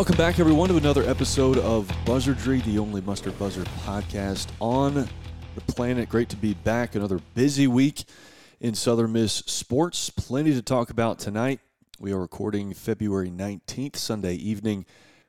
Welcome back, everyone, to another episode of Buzzardry, the only Mustard Buzzard podcast on the planet. Great to be back. Another busy week in Southern Miss sports. Plenty to talk about tonight. We are recording February 19th, Sunday evening.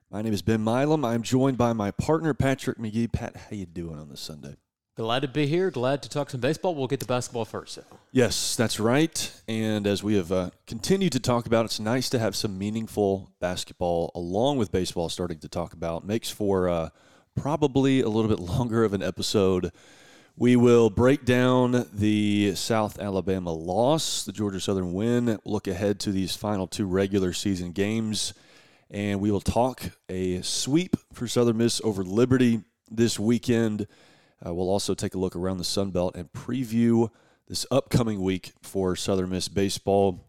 My name is Ben Milam. I'm joined by my partner, Patrick McGee. Pat, how you doing on this Sunday? Glad to be here. Glad to talk some baseball. We'll get to basketball first. So. Yes, that's right. And as we have uh, continued to talk about, it's nice to have some meaningful basketball along with baseball starting to talk about. Makes for uh, probably a little bit longer of an episode. We will break down the South Alabama loss, the Georgia Southern win, look ahead to these final two regular season games, and we will talk a sweep for Southern Miss over Liberty this weekend. Uh, we'll also take a look around the Sun Belt and preview this upcoming week for Southern Miss baseball.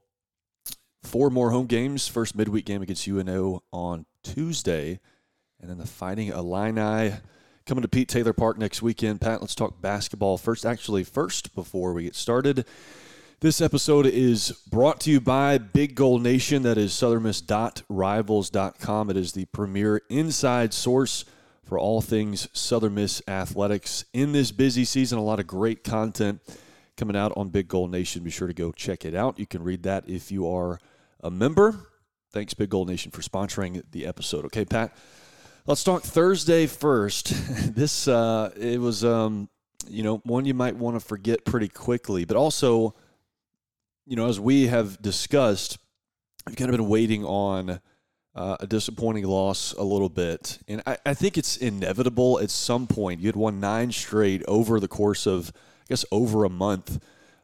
Four more home games. First midweek game against UNO on Tuesday, and then the Fighting Illini coming to Pete Taylor Park next weekend. Pat, let's talk basketball first. Actually, first before we get started. This episode is brought to you by Big Goal Nation. That is southernmiss.rivals.com. It is the premier inside source for all things Southern Miss athletics in this busy season. A lot of great content coming out on Big Goal Nation. Be sure to go check it out. You can read that if you are a member. Thanks, Big Goal Nation, for sponsoring the episode. Okay, Pat, let's talk Thursday first. this uh, it was um, you know one you might want to forget pretty quickly, but also you know as we have discussed, I've kind of been waiting on uh, a disappointing loss a little bit. And I, I, think it's inevitable at some point. You had won nine straight over the course of, I guess, over a month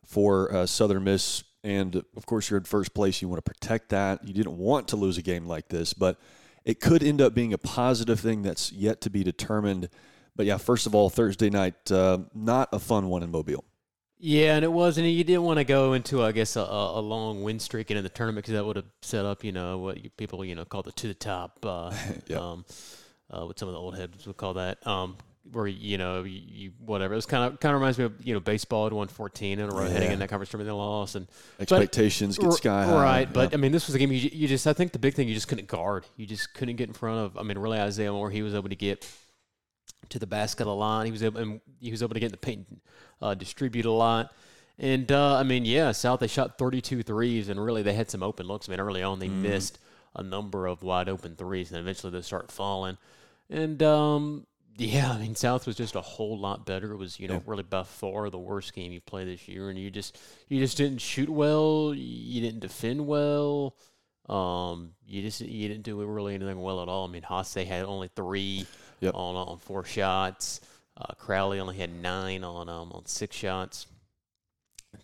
for uh, Southern Miss. And of course, you're in first place. You want to protect that. You didn't want to lose a game like this, but it could end up being a positive thing that's yet to be determined. But yeah, first of all, Thursday night, uh, not a fun one in Mobile. Yeah, and it was, and you didn't want to go into, I guess, a, a long win streak into the tournament because that would have set up, you know, what you, people, you know, call the to the top, uh, Yep. um, uh, what some of the old heads would call that, um, where you know, you, you whatever. It was kind of kind of reminds me of you know baseball had won 14 in a row heading in that conference tournament, they lost, and Expectations get sky high. Right, but Yeah. I mean, this was a game you, you just. I think the big thing you just couldn't guard. You just couldn't get in front of. I mean, really, Isaiah Moore. He was able to get to the basket a lot. He was able, and he was able to get in the paint, and, uh, distribute a lot. And uh, I mean, yeah, South they shot 32 threes, and really they had some open looks. I mean, early on they Mm-hmm. missed a number of wide open threes, and eventually they start falling. And um, yeah, I mean, South was just a whole lot better. It was you know Yeah. really by far the worst game you played this year, and you just you just didn't shoot well. You didn't defend well. Um, you just you didn't do really anything well at all. I mean, Hasse had only three Yep. on on four shots. Uh, Crowley only had nine on um, on six shots.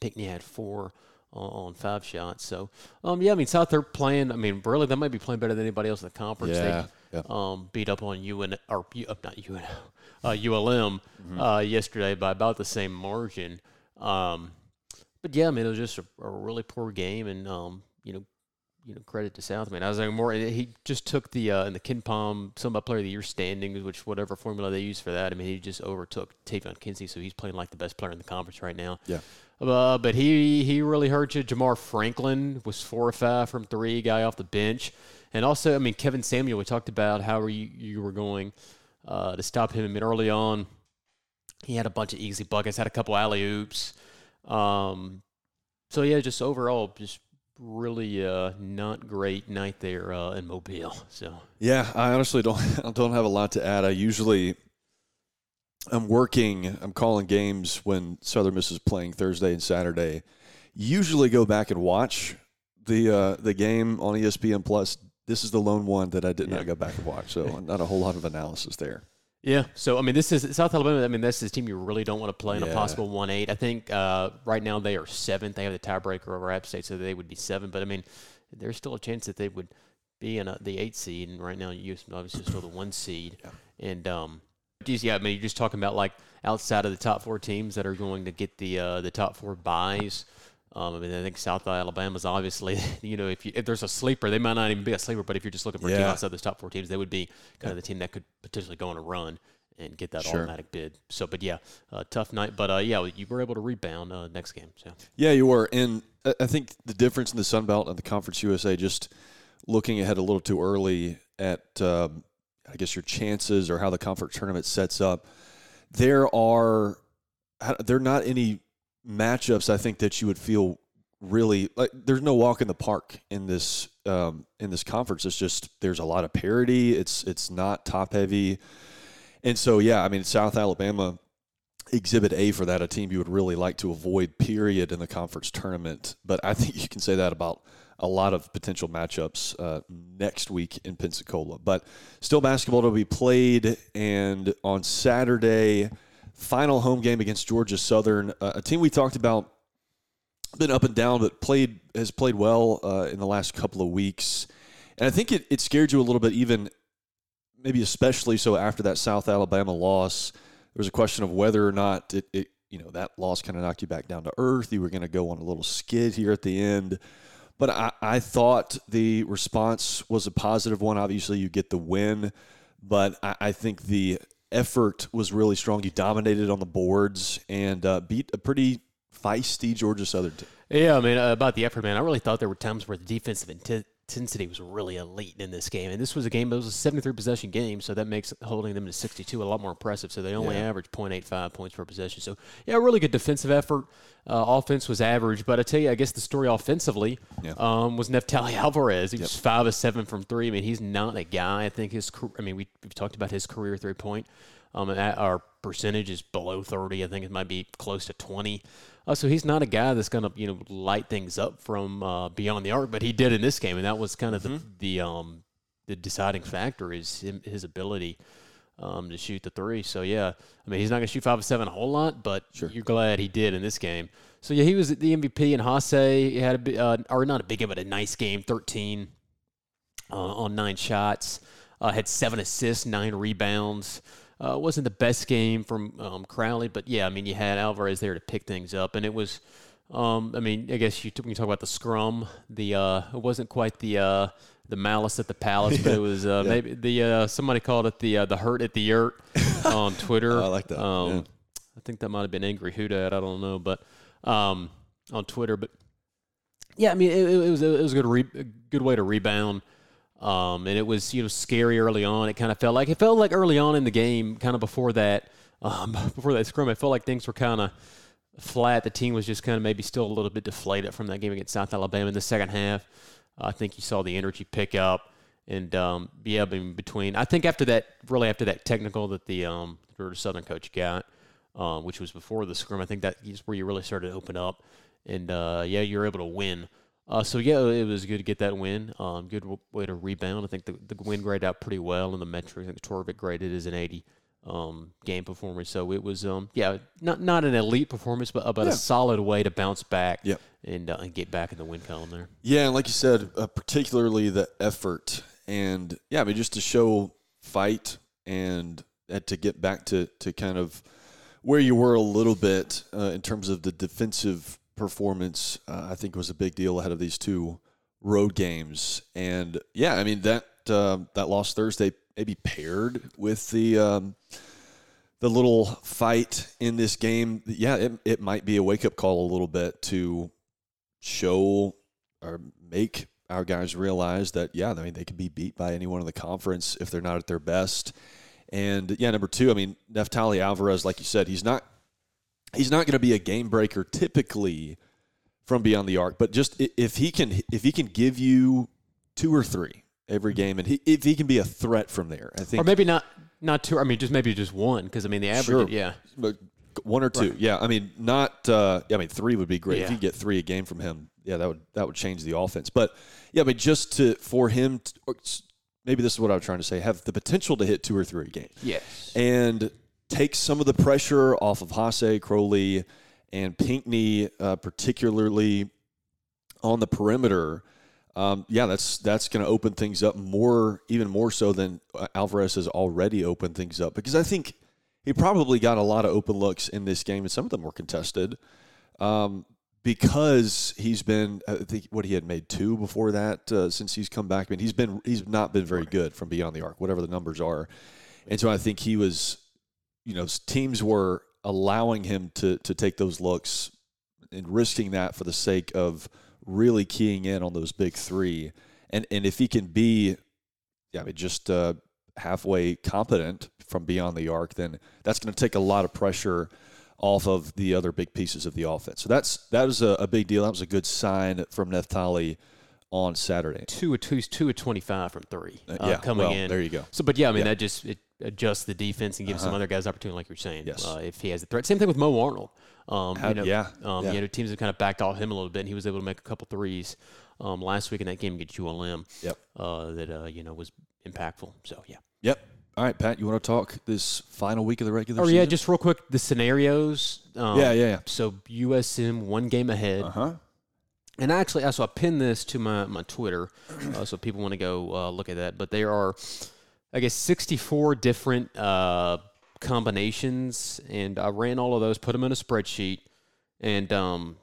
Pinckney had four on, on five shots. So, um, yeah, I mean, South they're playing. I mean, really, they might be playing better than anybody else in the conference. Yeah, They yeah. um, beat up on UN or uh, not UN, uh, ULM Mm-hmm. uh, yesterday by about the same margin. Um, but yeah, I mean, it was just a, a really poor game, and um, you know, you know, credit to South. Isaiah Moore. He just took the uh, in the KenPom Somebody Player of the Year standings, which whatever formula they use for that. I mean, he just overtook Taevion Kinsey, so he's playing like the best player in the conference right now. Yeah. Uh, but he he really hurt you. Jamar Franklin was four or five from three, guy off the bench, and also I mean Kevin Samuel. We talked about how you you were going uh, to stop him. I mean early on, he had a bunch of easy buckets, had a couple alley oops. Um, so yeah, just overall, just really uh, not great night there uh, in Mobile. So Yeah, I honestly don't I don't have a lot to add. I usually I'm working, I'm calling games when Southern Miss is playing Thursday and Saturday. Usually go back and watch the uh, the game on ESPN Plus. This is the lone one that I did not Yeah. go back and watch, so not a whole lot of analysis there. Yeah. So I mean, this is South Alabama. I mean, this is a team you really don't want to play in Yeah. a possible one eight. I think uh, right now they are seventh. They have the tiebreaker over App State, so they would be seven. But I mean, there's still a chance that they would being a, the eight seed, and right now Houston obviously still the one seed. And um, geez, yeah, I mean, you're just talking about like outside of the top four teams that are going to get the uh, the top four buys. Um, I mean, I think South Alabama's obviously, you know, if, you, if there's a sleeper, they might not even be a sleeper, but if you're just looking for a team Yeah. outside those top four teams, they would be kind of the team that could potentially go on a run and get that Sure. automatic bid. So, but yeah, uh, tough night, but uh, yeah, you were able to rebound uh, next game. So, Yeah, you were. And I- I think the difference in the Sun Belt and the Conference USA, just looking ahead a little too early at, um, I guess, your chances or how the conference tournament sets up, there are there are not any matchups I think that you would feel really like. There's no walk in the park in this um, in this conference. It's just there's a lot of parity. It's it's not top heavy, and so yeah, I mean South Alabama exhibit A for that, a team you would really like to avoid, period, in the conference tournament. But I think you can say that about a lot of potential matchups uh, next week in Pensacola. But still basketball to be played. And on Saturday, final home game against Georgia Southern, uh, a team we talked about, been up and down, but played has played well uh, in the last couple of weeks. And I think it, it scared you a little bit, even maybe especially so after that South Alabama loss there was a question of whether or not it, it you know that loss kind of knocked you back down to earth. You were going to go on a little skid here at the end, but I, I thought the response was a positive one. Obviously, you get the win, but I, I think the effort was really strong. You dominated on the boards and uh, beat a pretty feisty Georgia Southern team. Yeah, I mean, uh, about the effort, man, I really thought there were times where the defensive intensity was really elite in this game. And this was a game, it was a 73 possession game, so that makes holding them to 62 a lot more impressive. So they only Yeah. averaged 0.85 points per possession. So, yeah, really good defensive effort. Uh, offense was average, but I tell you, I guess the story offensively Yeah. um, was Neftali Alvarez. He was five of seven from three. I mean, he's not a guy. I think his, I mean, we, we've talked about his career three point. Um, our percentage is below 30. I think it might be close to 20. Uh, so he's not a guy that's going to you know light things up from uh, beyond the arc, but he did in this game, and that was kind of the the um, the deciding factor is him, his ability um, to shoot the three. So yeah, I mean he's not going to shoot five of seven a whole lot, but you're glad he did in this game. So yeah, he was the MVP, and Haase he had a uh, or not a big game, but a nice game, 13 uh, on nine shots, uh, had seven assists, nine rebounds. Uh, wasn't the best game from um, Crowley, but yeah, I mean, you had Alvarez there to pick things up, and it was. Um, I mean, I guess you t- when you talk about the scrum, the uh, it wasn't quite the uh, the malice at the palace, but it was uh, maybe the uh, somebody called it the uh, the hurt at the yurt on Twitter. I like that, Um, yeah. I think that might have been Angry Who Dat. I don't know, but um, on Twitter, but yeah, I mean, it, it was it was a good re- a good way to rebound. Um, and it was you know scary early on. It kind of felt like it felt like early on in the game, kind of before that, um, before that scrum. I felt like things were kind of flat. The team was just kind of maybe still a little bit deflated from that game against South Alabama in the second half. I think you saw the energy pick up, and um, yeah, between I think after that, really after that technical that the um, Georgia Southern coach got, um, which was before the scrum, I think that is where you really started to open up, and uh, yeah, you were able to win. Uh, so yeah, it was good to get that win. Um, good w- way to rebound. I think the, the win graded out pretty well in the metric. I think Torvik graded as an 80 um, game performance. So it was um, yeah, not not an elite performance, but but Yeah. a solid way to bounce back Yep. and uh, and get back in the win column there. Yeah, and like you said, uh, particularly the effort, and yeah, I mean just to show fight and uh, to get back to to kind of where you were a little bit uh, in terms of the defensive performance. Uh, I think was a big deal ahead of these two road games, and yeah, I mean that um that loss Thursday maybe paired with the. Um, the little fight in this game, yeah, it, it might be a wake up call a little bit to show or make our guys realize that yeah, I mean they can be beat by anyone in the conference if they're not at their best. And yeah, number two, I mean Neftali Alvarez, like you said, he's not he's not going to be a game breaker typically from beyond the arc, but just if he can if he can give you two or three every game, and he, if he can be a threat from there, I think Or maybe not not two. I mean, just maybe just one because I mean the average. Sure. Yeah, but one or two. Yeah, I mean, not. Uh, I mean, three would be great if you get three a game from him. Yeah, that would that would change the offense. But yeah, but just to for him, to, maybe this is what I was trying to say: have the potential to hit two or three a game, yes. and take some of the pressure off of Haase, Crowley, and Pinckney, uh, particularly on the perimeter. um, yeah, that's that's going to open things up more, even more so than uh, Alvarez has already opened things up. Because I think he probably got a lot of open looks in this game, and some of them were contested. Um, because he's been, I think what he had made two before that uh, since he's come back. I mean, he's been he's not been very good from beyond the arc, whatever the numbers are, and so I think he was, you know, teams were allowing him to to take those looks and risking that for the sake of really keying in on those big three, and and if he can be, yeah, I mean, just uh, halfway competent from beyond the arc, then that's going to take a lot of pressure off of the other big pieces of the offense. So that's that was a, a big deal. That was a good sign from Neftali on Saturday. Two of two, two of twenty five from three. Uh, yeah, coming well, in. there you go. So, but yeah, I mean Yeah. that just it adjusts the defense and gives some other guys opportunity, like you're saying. Yes. Uh, if he has a threat, same thing with Mo Arnold. Um, How- you know, yeah, Um, yeah. You know, teams have kind of backed off him a little bit, and he was able to make a couple threes um, last week in that game against ULM. Yep. Uh, that uh, you know was impactful. So yeah. Yep. All right, Pat, you want to talk this final week of the regular Oh season? yeah, just real quick, the scenarios. Um, Yeah, yeah, yeah. So USM one game ahead. uh huh. And actually, so I pinned this to my, my Twitter, uh, so people want to go uh, look at that. But there are, I guess, 64 different uh, combinations, and I ran all of those, put them in a spreadsheet, and um,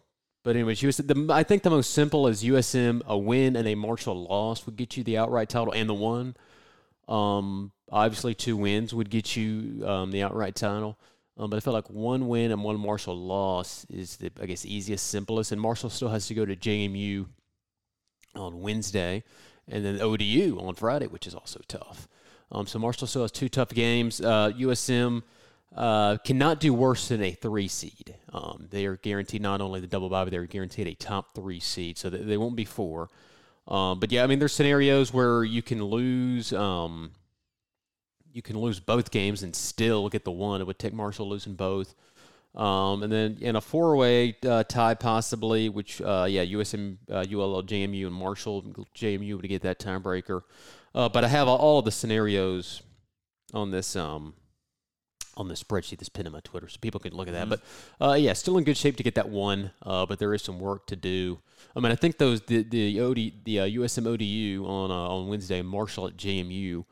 but anyways, US, the, I think the most simple is USM a win and a Marshall loss would get you the outright title and the one. Um, obviously, two wins would get you um, the outright title. Um, but I felt like one win and one Marshall loss is the, I guess, easiest, simplest. And Marshall still has to go to JMU on Wednesday and then ODU on Friday, which is also tough. Um, so Marshall still has two tough games. Uh, USM uh, cannot do worse than a three seed. Um, they are guaranteed not only the double bye, but they're guaranteed a top three seed, so they, they won't be four. Um, but yeah, I mean, there's scenarios where you can lose. Um, you can lose both games and still get the one. It would take Marshall losing both. Um, and then in a four-way uh, tie, possibly, which uh, yeah, USM, uh, ULL, JMU, and Marshall. JMU would get that tiebreaker. Uh, but I have all of the scenarios on this um, on this spreadsheet that's pinned on my Twitter, so people can look at that. But uh, yeah, still in good shape to get that one. Uh, but there is some work to do. I mean, I think those the the OD the uh, USM ODU on uh, on Wednesday, Marshall at JMU.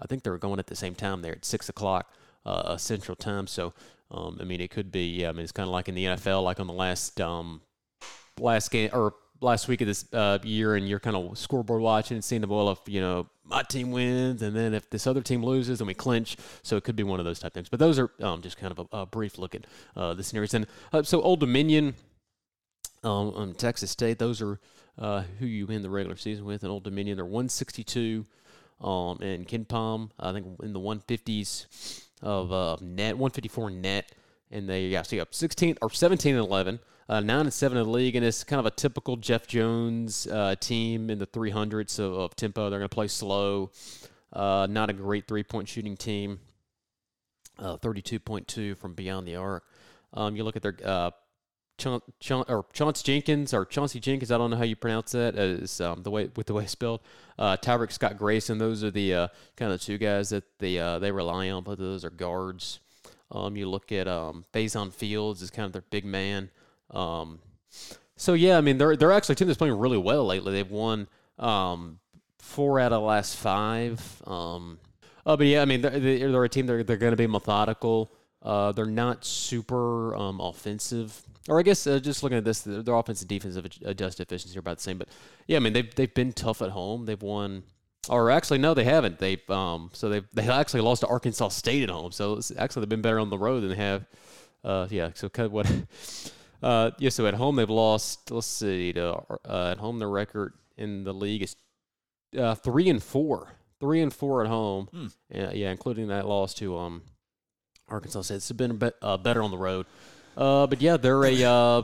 I think they're going at the same time there at six o'clock uh, Central Time. So um, I mean, it could be. Yeah, I mean, it's kind of like in the NFL, like on the last um, last game or last week of this uh, year, and you're kind of scoreboard watching and seeing the well if you know my team wins, and then if this other team loses, then we clinch. So it could be one of those type things. But those are um, just kind of a, a brief look at uh, the scenarios. And uh, so Old Dominion, um, um, Texas State, those are uh, who you win the regular season with. And Old Dominion, they're 162. Um, and KenPom, I think in the 150s of uh, net, 154 net, and they yeah, so you got 16 or 17 and 11, uh, nine and seven in the league, and it's kind of a typical Jeff Jones uh, team in the 300s of, of tempo. They're going to play slow, uh, not a great three point shooting team. Uh, 32.2 from beyond the arc. Um, you look at their uh, Chaun- Chaun- or Chauncey Jenkins or Chauncey Jenkins. I don't know how you pronounce that. Um, the way with the way it's spelled. Uh, Tyreek Scott-Grayson. Those are the uh, kind of the two guys that they uh, they rely on. Of those are guards. Um, you look at um, Faizon Fields is kind of their big man. Um, so yeah, I mean they're they're actually a team that's playing really well lately. They've won um, four out of the last five. Um, oh, but yeah, I mean they're, they're a team. They're they're going to be methodical. Uh, they're not super um, offensive, or I guess uh, just looking at this, their, their offensive defensive ad- adjusted efficiency are about the same. But yeah, I mean they've they've been tough at home. They've won, or actually no, they haven't. They um so they they actually lost to Arkansas State at home. So actually they've been better on the road than they have. Uh, yeah. So kind of what. Uh, yeah. So at home they've lost. Let's see. To, uh, at home their record in the league is uh, three and four. Three and four at home. Yeah, yeah, including that loss to um Arkansas State. It's been a bit uh, better on the road. Uh, but yeah, they're a uh,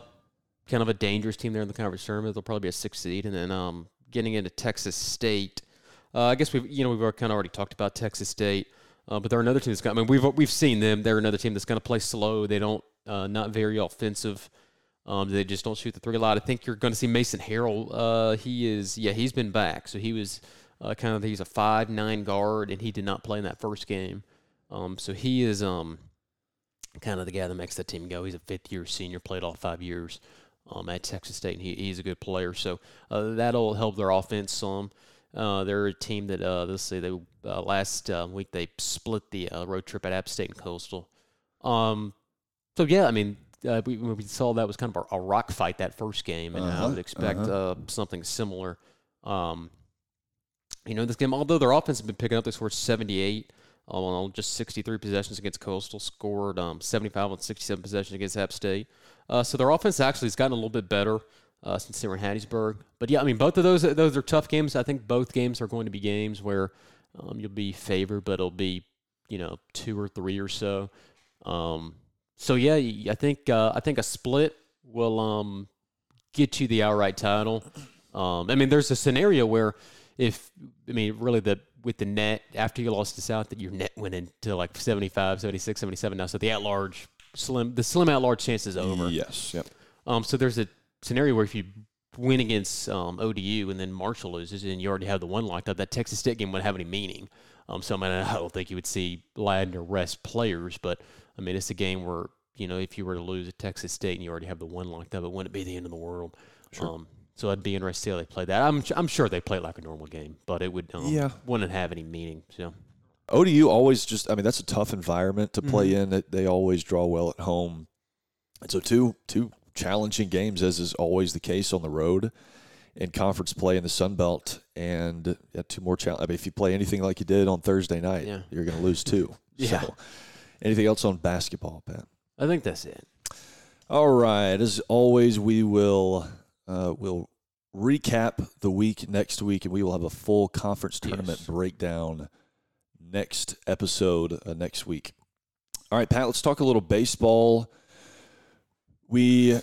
kind of a dangerous team there in the conference tournament. They'll probably be a six seed, and then um, getting into Texas State. Uh, I guess we've you know we've kind of already talked about Texas State, uh, but they're another team that's got. I mean, we've we've seen them. They're another team that's going to play slow. They don't uh, not very offensive. Um, they just don't shoot the three a lot. I think you're going to see Mason Harrell. Uh, he is yeah he's been back, so he was uh, kind of he's a five nine guard, and he did not play in that first game. Um, so he is um kind of the guy that makes that team go. He's a fifth year senior, played all five years um, at Texas State, and he, he's a good player. So uh, that'll help their offense some. Uh, they're a team that uh, let's see, they uh, last uh, week they split the uh, road trip at App State and Coastal. Um, so yeah, I mean, uh, we, we saw that was kind of a, a rock fight that first game, and I Uh-huh, would expect uh-huh. uh, something similar. Um, you know, this game, although their offense has been picking up, they scored 78 um, on just 63 possessions against Coastal, scored um, 75 on 67 possessions against App State. Uh, so their offense actually has gotten a little bit better uh, since they were in Hattiesburg. But yeah, I mean, both of those those are tough games. I think both games are going to be games where um, you'll be favored, but it'll be you know two or three or so. Um, so yeah, I think uh, I think a split will um, get you the outright title. Um, I mean, there's a scenario where if I mean really the with the net after you lost to South that your net went into like 75, 76, 77 now. So the at large slim the slim at large chance is over. Yes. Yep. Um, so there's a scenario where if you win against um, ODU and then Marshall loses and you already have the one locked up, that Texas State game wouldn't have any meaning. Um, so I mean, I don't think you would see Ladner rest players, but I mean, it's a game where you know if you were to lose at Texas State and you already have the one locked up, it wouldn't be the end of the world. Um, so I'd be interested to see how they play that. I'm I'm sure they play it like a normal game, but it would um, Yeah. wouldn't have any meaning. So ODU always just I mean that's a tough environment to play Mm-hmm. in. They, they always draw well at home. And so two two challenging games as is always the case on the road in conference play in the Sun Belt and yeah, two more challenge I mean if you play anything like you did on Thursday night, Yeah. you're going to lose two. Yeah. So anything else on basketball, Pat? I think that's it. All right. As always, we will uh, we'll recap the week next week, and we will have a full conference tournament Yes. breakdown next episode uh, next week. All right, Pat. Let's talk a little baseball. We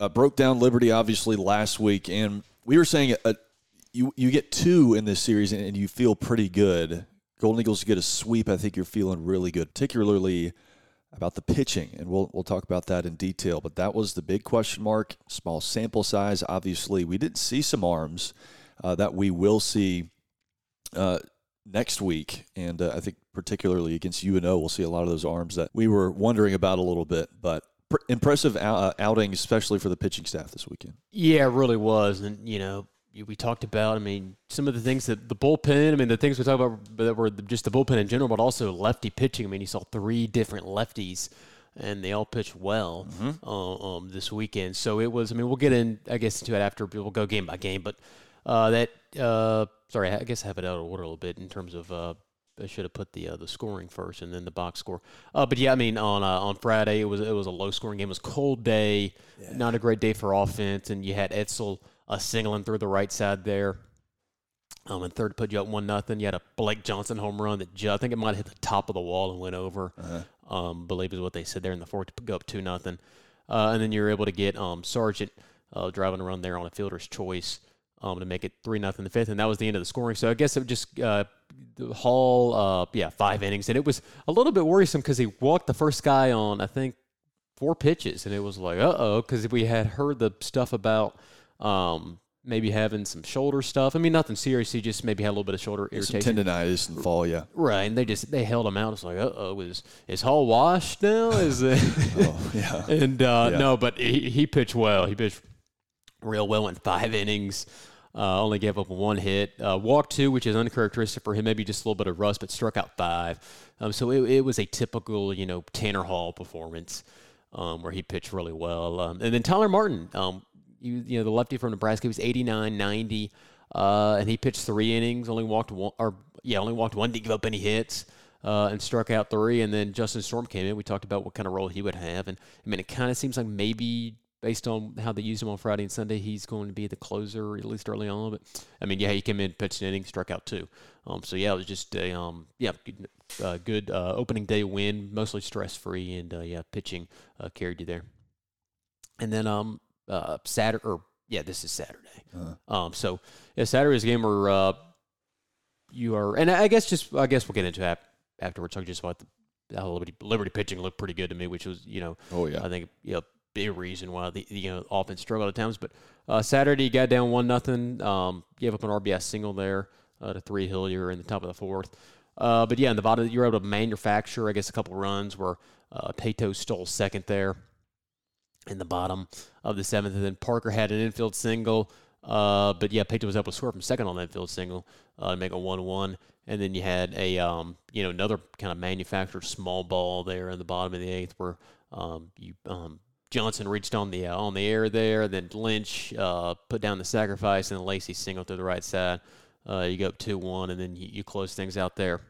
uh, broke down Liberty obviously last week, and we were saying uh, you you get two in this series, and, and you feel pretty good. Golden Eagles get a sweep. I think you're feeling really good, particularly about the pitching, and we'll we'll talk about that in detail. But that was the big question mark. Small sample size, obviously. We didn't see some arms uh, that we will see uh, next week, and uh, I think particularly against UNO, we'll see a lot of those arms that we were wondering about a little bit. But pr- impressive ou- uh, outing, especially for the pitching staff this weekend. Yeah, it really was. And, you know, we talked about, I mean, some of the things that the bullpen, I mean, the things we talked about that were just the bullpen in general, but also lefty pitching. I mean, you saw three different lefties, and they all pitched well uh, um, this weekend. So it was, I mean, we'll get in, I guess, into it after. We'll go game by game. But uh, that, uh, sorry, I guess I have it out of order a little bit in terms of. Uh, I should have put the uh, the scoring first and then the box score. Uh, but yeah, I mean on uh, on Friday it was it was a low scoring game. It was a cold day, not a great day for offense, and you had Uh, singling through the right side there. Um, and third put you up one nothing. You had a Blake Johnson home run that ju- I think it might have hit the top of the wall and went over. Um, believe is what they said there in the fourth to go up two nothing. Uh, and then you're able to get um, Sargent uh, driving around there on a fielder's choice um, to make it three nothing in the fifth, and that was the end of the scoring. So I guess it just uh, the Hall, uh, yeah, five innings, and it was a little bit worrisome because he walked the first guy on I think four pitches, and it was like uh oh, because if we had heard the stuff about. Um, Maybe having some shoulder stuff. I mean, nothing serious. He just maybe had a little bit of shoulder Some irritation. tendonitis and fall, yeah. Right, and they just they held him out. It's like, uh oh, is is Hall washed now? Is it? Oh, yeah. and uh, Yeah. no, but he, he pitched well. He pitched real well in five innings. Uh, only gave up one hit, uh, walked two, which is uncharacteristic for him. Maybe just a little bit of rust, but struck out five. Um, so it, it was a typical, you know, Tanner Hall performance um, where he pitched really well. Um, and then Tyler Martin, um, you, you know, the lefty from Nebraska, he was 89, 90, uh, and he pitched three innings, only walked one, or yeah, only walked one, didn't give up any hits. Uh, and struck out three, and then Justin Storm came in. We talked about what kind of role he would have, and I mean, it kind of seems like maybe based on how they used him on Friday and Sunday, he's going to be the closer at least early on. But I mean, yeah, he came in, pitched an inning, struck out two. Um, so yeah, it was just a um, yeah, good, uh, good uh, opening day win, mostly stress free, and uh, yeah, pitching uh, carried you there. And then um, uh, Saturday, or yeah, this is Saturday. Um, so yeah, Saturday's game where uh, you are, and I guess just I guess we'll get into that afterwards. Talk just about the how Liberty, Liberty pitching looked pretty good to me, which was you know Oh, yeah. I think you know, big reason why the the, you know offense struggled at times. But uh, Saturday got down one nothing. Um, gave up an RBI single there uh, to three Hillier in the top of the fourth. Uh, but yeah, in the bottom, you were able to manufacture, I guess, a couple runs where uh, Paetow stole second there. In the bottom of the seventh. And then Parker had an infield single. Uh, but yeah, Peyton was able to score from second on that infield single uh, to make a one-one. And then you had a um, you know another kind of manufactured small ball there in the bottom of the eighth where um, you um, Johnson reached on the uh, on the air there. Then Lynch uh, put down the sacrifice, and Lacy single to the right side. Uh, you go up two one, and then you, you close things out there.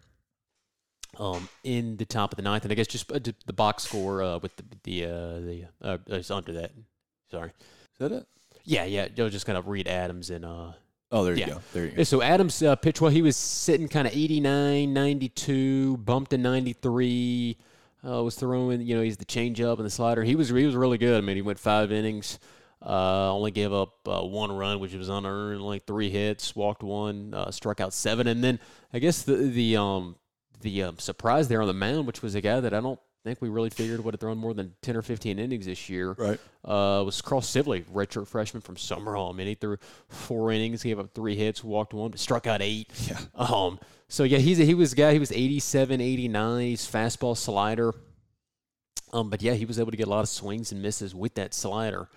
Um, in the top of the ninth, and I guess just uh, the box score uh, with the the uh, the uh, it's under that. Sorry, Is that it? yeah, yeah. You'll just kind of read Adams and uh, Oh, there you Yeah. go. There you go. so Adams uh, pitched well. He was sitting kind of 89, 92, bumped to 93. Uh, was throwing, you know, he's the changeup and the slider. He was he was really good. I mean, he went five innings, uh, only gave up uh, one run, which was unearned, like three hits, walked one, uh, struck out seven, and then I guess the the um the um, surprise there on the mound, which was a guy that I don't think we really figured would have thrown more than ten or fifteen innings this year Right. uh, was Cross Sibley, redshirt freshman from Sumrall. I mean, he threw four innings, gave up three hits, walked one, but struck out eight. Yeah. Um. So yeah, he's a, he was a guy. He was 87, 89. He's fastball slider. Um. But yeah, he was able to get a lot of swings and misses with that slider.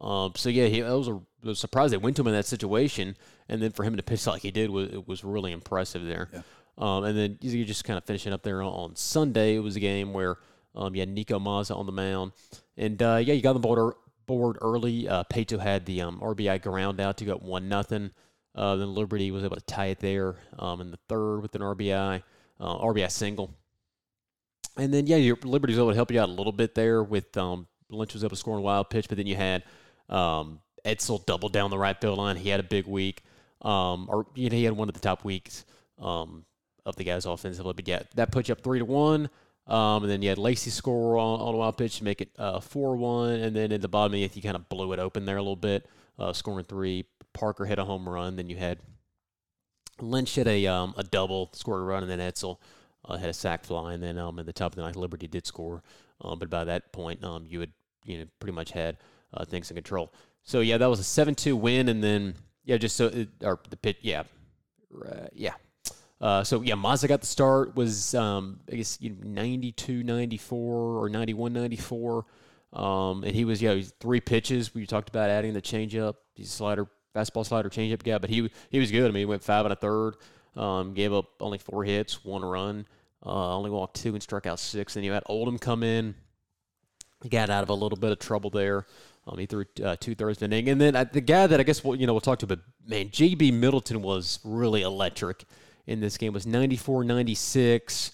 Um. So yeah, he I was a, I was surprised they went to him in that situation, and then for him to pitch like he did was it was really impressive there. Yeah. Um. And then you just kind of finishing up there on, Sunday. It was a game where um you had Niko Mazza on the mound. And uh, yeah, you got on the board, board early. Uh, Paetow had the um, RBI ground out to go up one nothing. Uh, then Liberty was able to tie it there um, in the third with an RBI, uh, RBI single. And then yeah, your Liberty was able to help you out a little bit there with um, Lynch was able to score on a wild pitch, but then you had um, Etzel double down the right field line. He had a big week, or you know he had one of the top weeks um, of the guys offensively. But yeah, that put you up three to one. Um, and then you had Lacey score on, on a wild pitch to make it uh, 4 1. And then in the bottom of the eighth, you kind of blew it open there a little bit, uh, scoring three. Parker hit a home run. Then you had Lynch hit a, um, a double, scored a run, and then Etzel uh, had a sac fly. And then um, at the top of the ninth, Liberty did score. Um, but by that point, um, you had you know pretty much had uh, things in control. So yeah, that was a 7 2 win. And then, yeah, just so, it, or the pit, yeah, uh, yeah. Uh, so yeah, Mazza got the start. Was um, I guess you know, 92, 94 or 91, 94. Um, and he was yeah, he's three pitches. We talked about adding the changeup. He's a slider, fastball slider, changeup guy. But he he was good. I mean, he went five and a third. Um, gave up only four hits, one run. Uh, only walked two and struck out six. Then you had Oldham come in. He got out of a little bit of trouble there. Um, he threw uh, two thirds inning, and then uh, the guy that I guess we'll, you know we'll talk to, but man, JB Middleton was really electric in this game. Was 94, 96.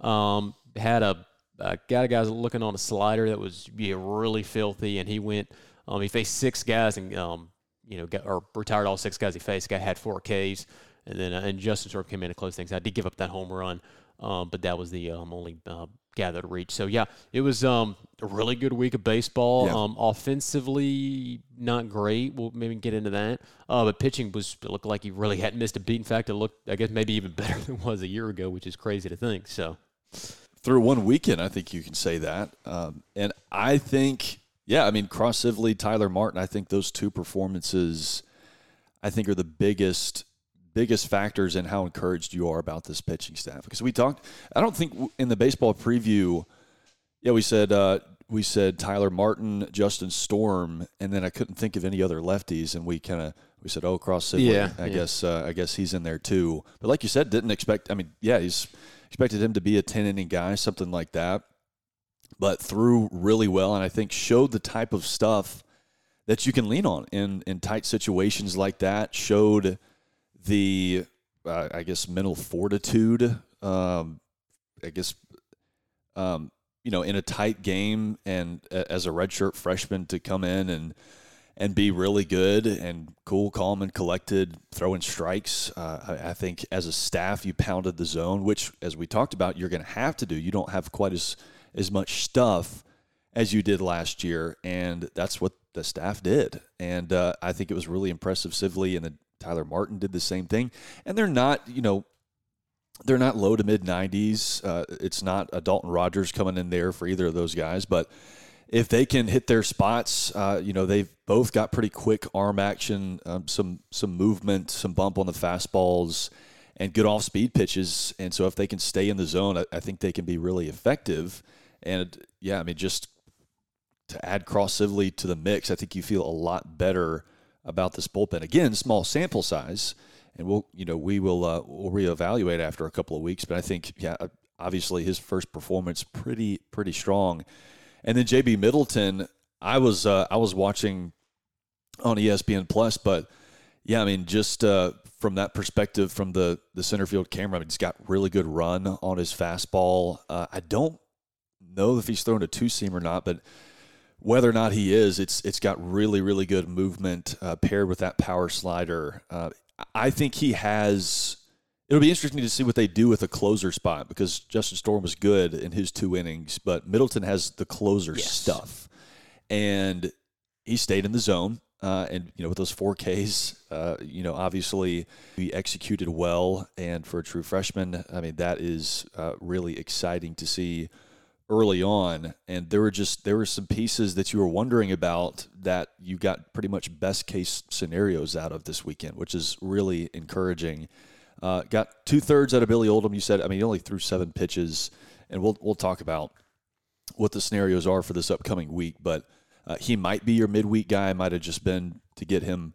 Um, had a, a got a guy looking on a slider that was yeah, really filthy, and he went. Um, he faced six guys and um, you know, got, or retired all six guys he faced. Guy had four Ks, and then uh, and Justin Storm of came in to close things out. Did give up that home run, um, but that was the um, only uh, that reached. So yeah, it was um, a really good week of baseball. Yeah. Um, offensively, not great. We'll maybe get into that. Uh, but pitching was it looked like he really hadn't missed a beat. In fact, it looked, I guess, maybe even better than it was a year ago, which is crazy to think. So through one weekend, I think you can say that. Um, and I think, yeah, I mean, Cross Sibley, Tyler Martin, I think those two performances, I think, are the biggest biggest factors in how encouraged you are about this pitching staff. Because we talked, I don't think in the baseball preview, yeah, we said uh, we said Tyler Martin, Justin Storm, and then I couldn't think of any other lefties, and we kind of we said, oh, Cross Sibley, Yeah, I yeah. guess uh, I guess he's in there too. But like you said, didn't expect. I mean, yeah, he's expected him to be a 10 inning guy, something like that. But threw really well, and I think showed the type of stuff that you can lean on in in tight situations like that. Showed the, uh, I guess, mental fortitude. Um, I guess, um, you know, in a tight game, and a- as a redshirt freshman to come in and and be really good and cool, calm, and collected, throwing strikes. Uh, I, I think as a staff, you pounded the zone, which, as we talked about, you're going to have to do. You don't have quite as as much stuff as you did last year, and that's what the staff did. And uh, I think it was really impressive. Sibley and then Tyler Martin did the same thing, and they're not, you know. They're not low to mid 90s. Uh, it's not a Dalton Rogers coming in there for either of those guys, but if they can hit their spots, uh, you know they've both got pretty quick arm action, um, some some movement, some bump on the fastballs, and good off speed pitches. And so if they can stay in the zone, I, I think they can be really effective. And yeah, I mean just to add Cross Sibley to the mix, I think you feel a lot better about this bullpen. Again, small sample size, and we'll you know we will uh, we'll reevaluate after a couple of weeks. But I think yeah, obviously his first performance pretty pretty strong, and then JB Middleton. I was uh, I was watching on ESPN Plus, but yeah, I mean just uh, from that perspective, from the the center field camera, I mean, he's got really good run on his fastball. Uh, I don't know if he's thrown a two seam or not, but whether or not he is, it's it's got really really good movement uh, paired with that power slider. Uh, I think he has. It'll be interesting to see what they do with a closer spot because Justin Storm was good in his two innings, but Middleton has the closer yes. stuff, and he stayed in the zone. Uh, and you know, with those four Ks, uh, you know, obviously he executed well, and for a true freshman, I mean, that is uh, really exciting to see early on, and there were just there were some pieces that you were wondering about that you got pretty much best case scenarios out of this weekend, which is really encouraging. Uh, got two thirds out of Billy Oldham. You said, I mean, he only threw seven pitches, and we'll we'll talk about what the scenarios are for this upcoming week. But uh, he might be your midweek guy. Might have just been to get him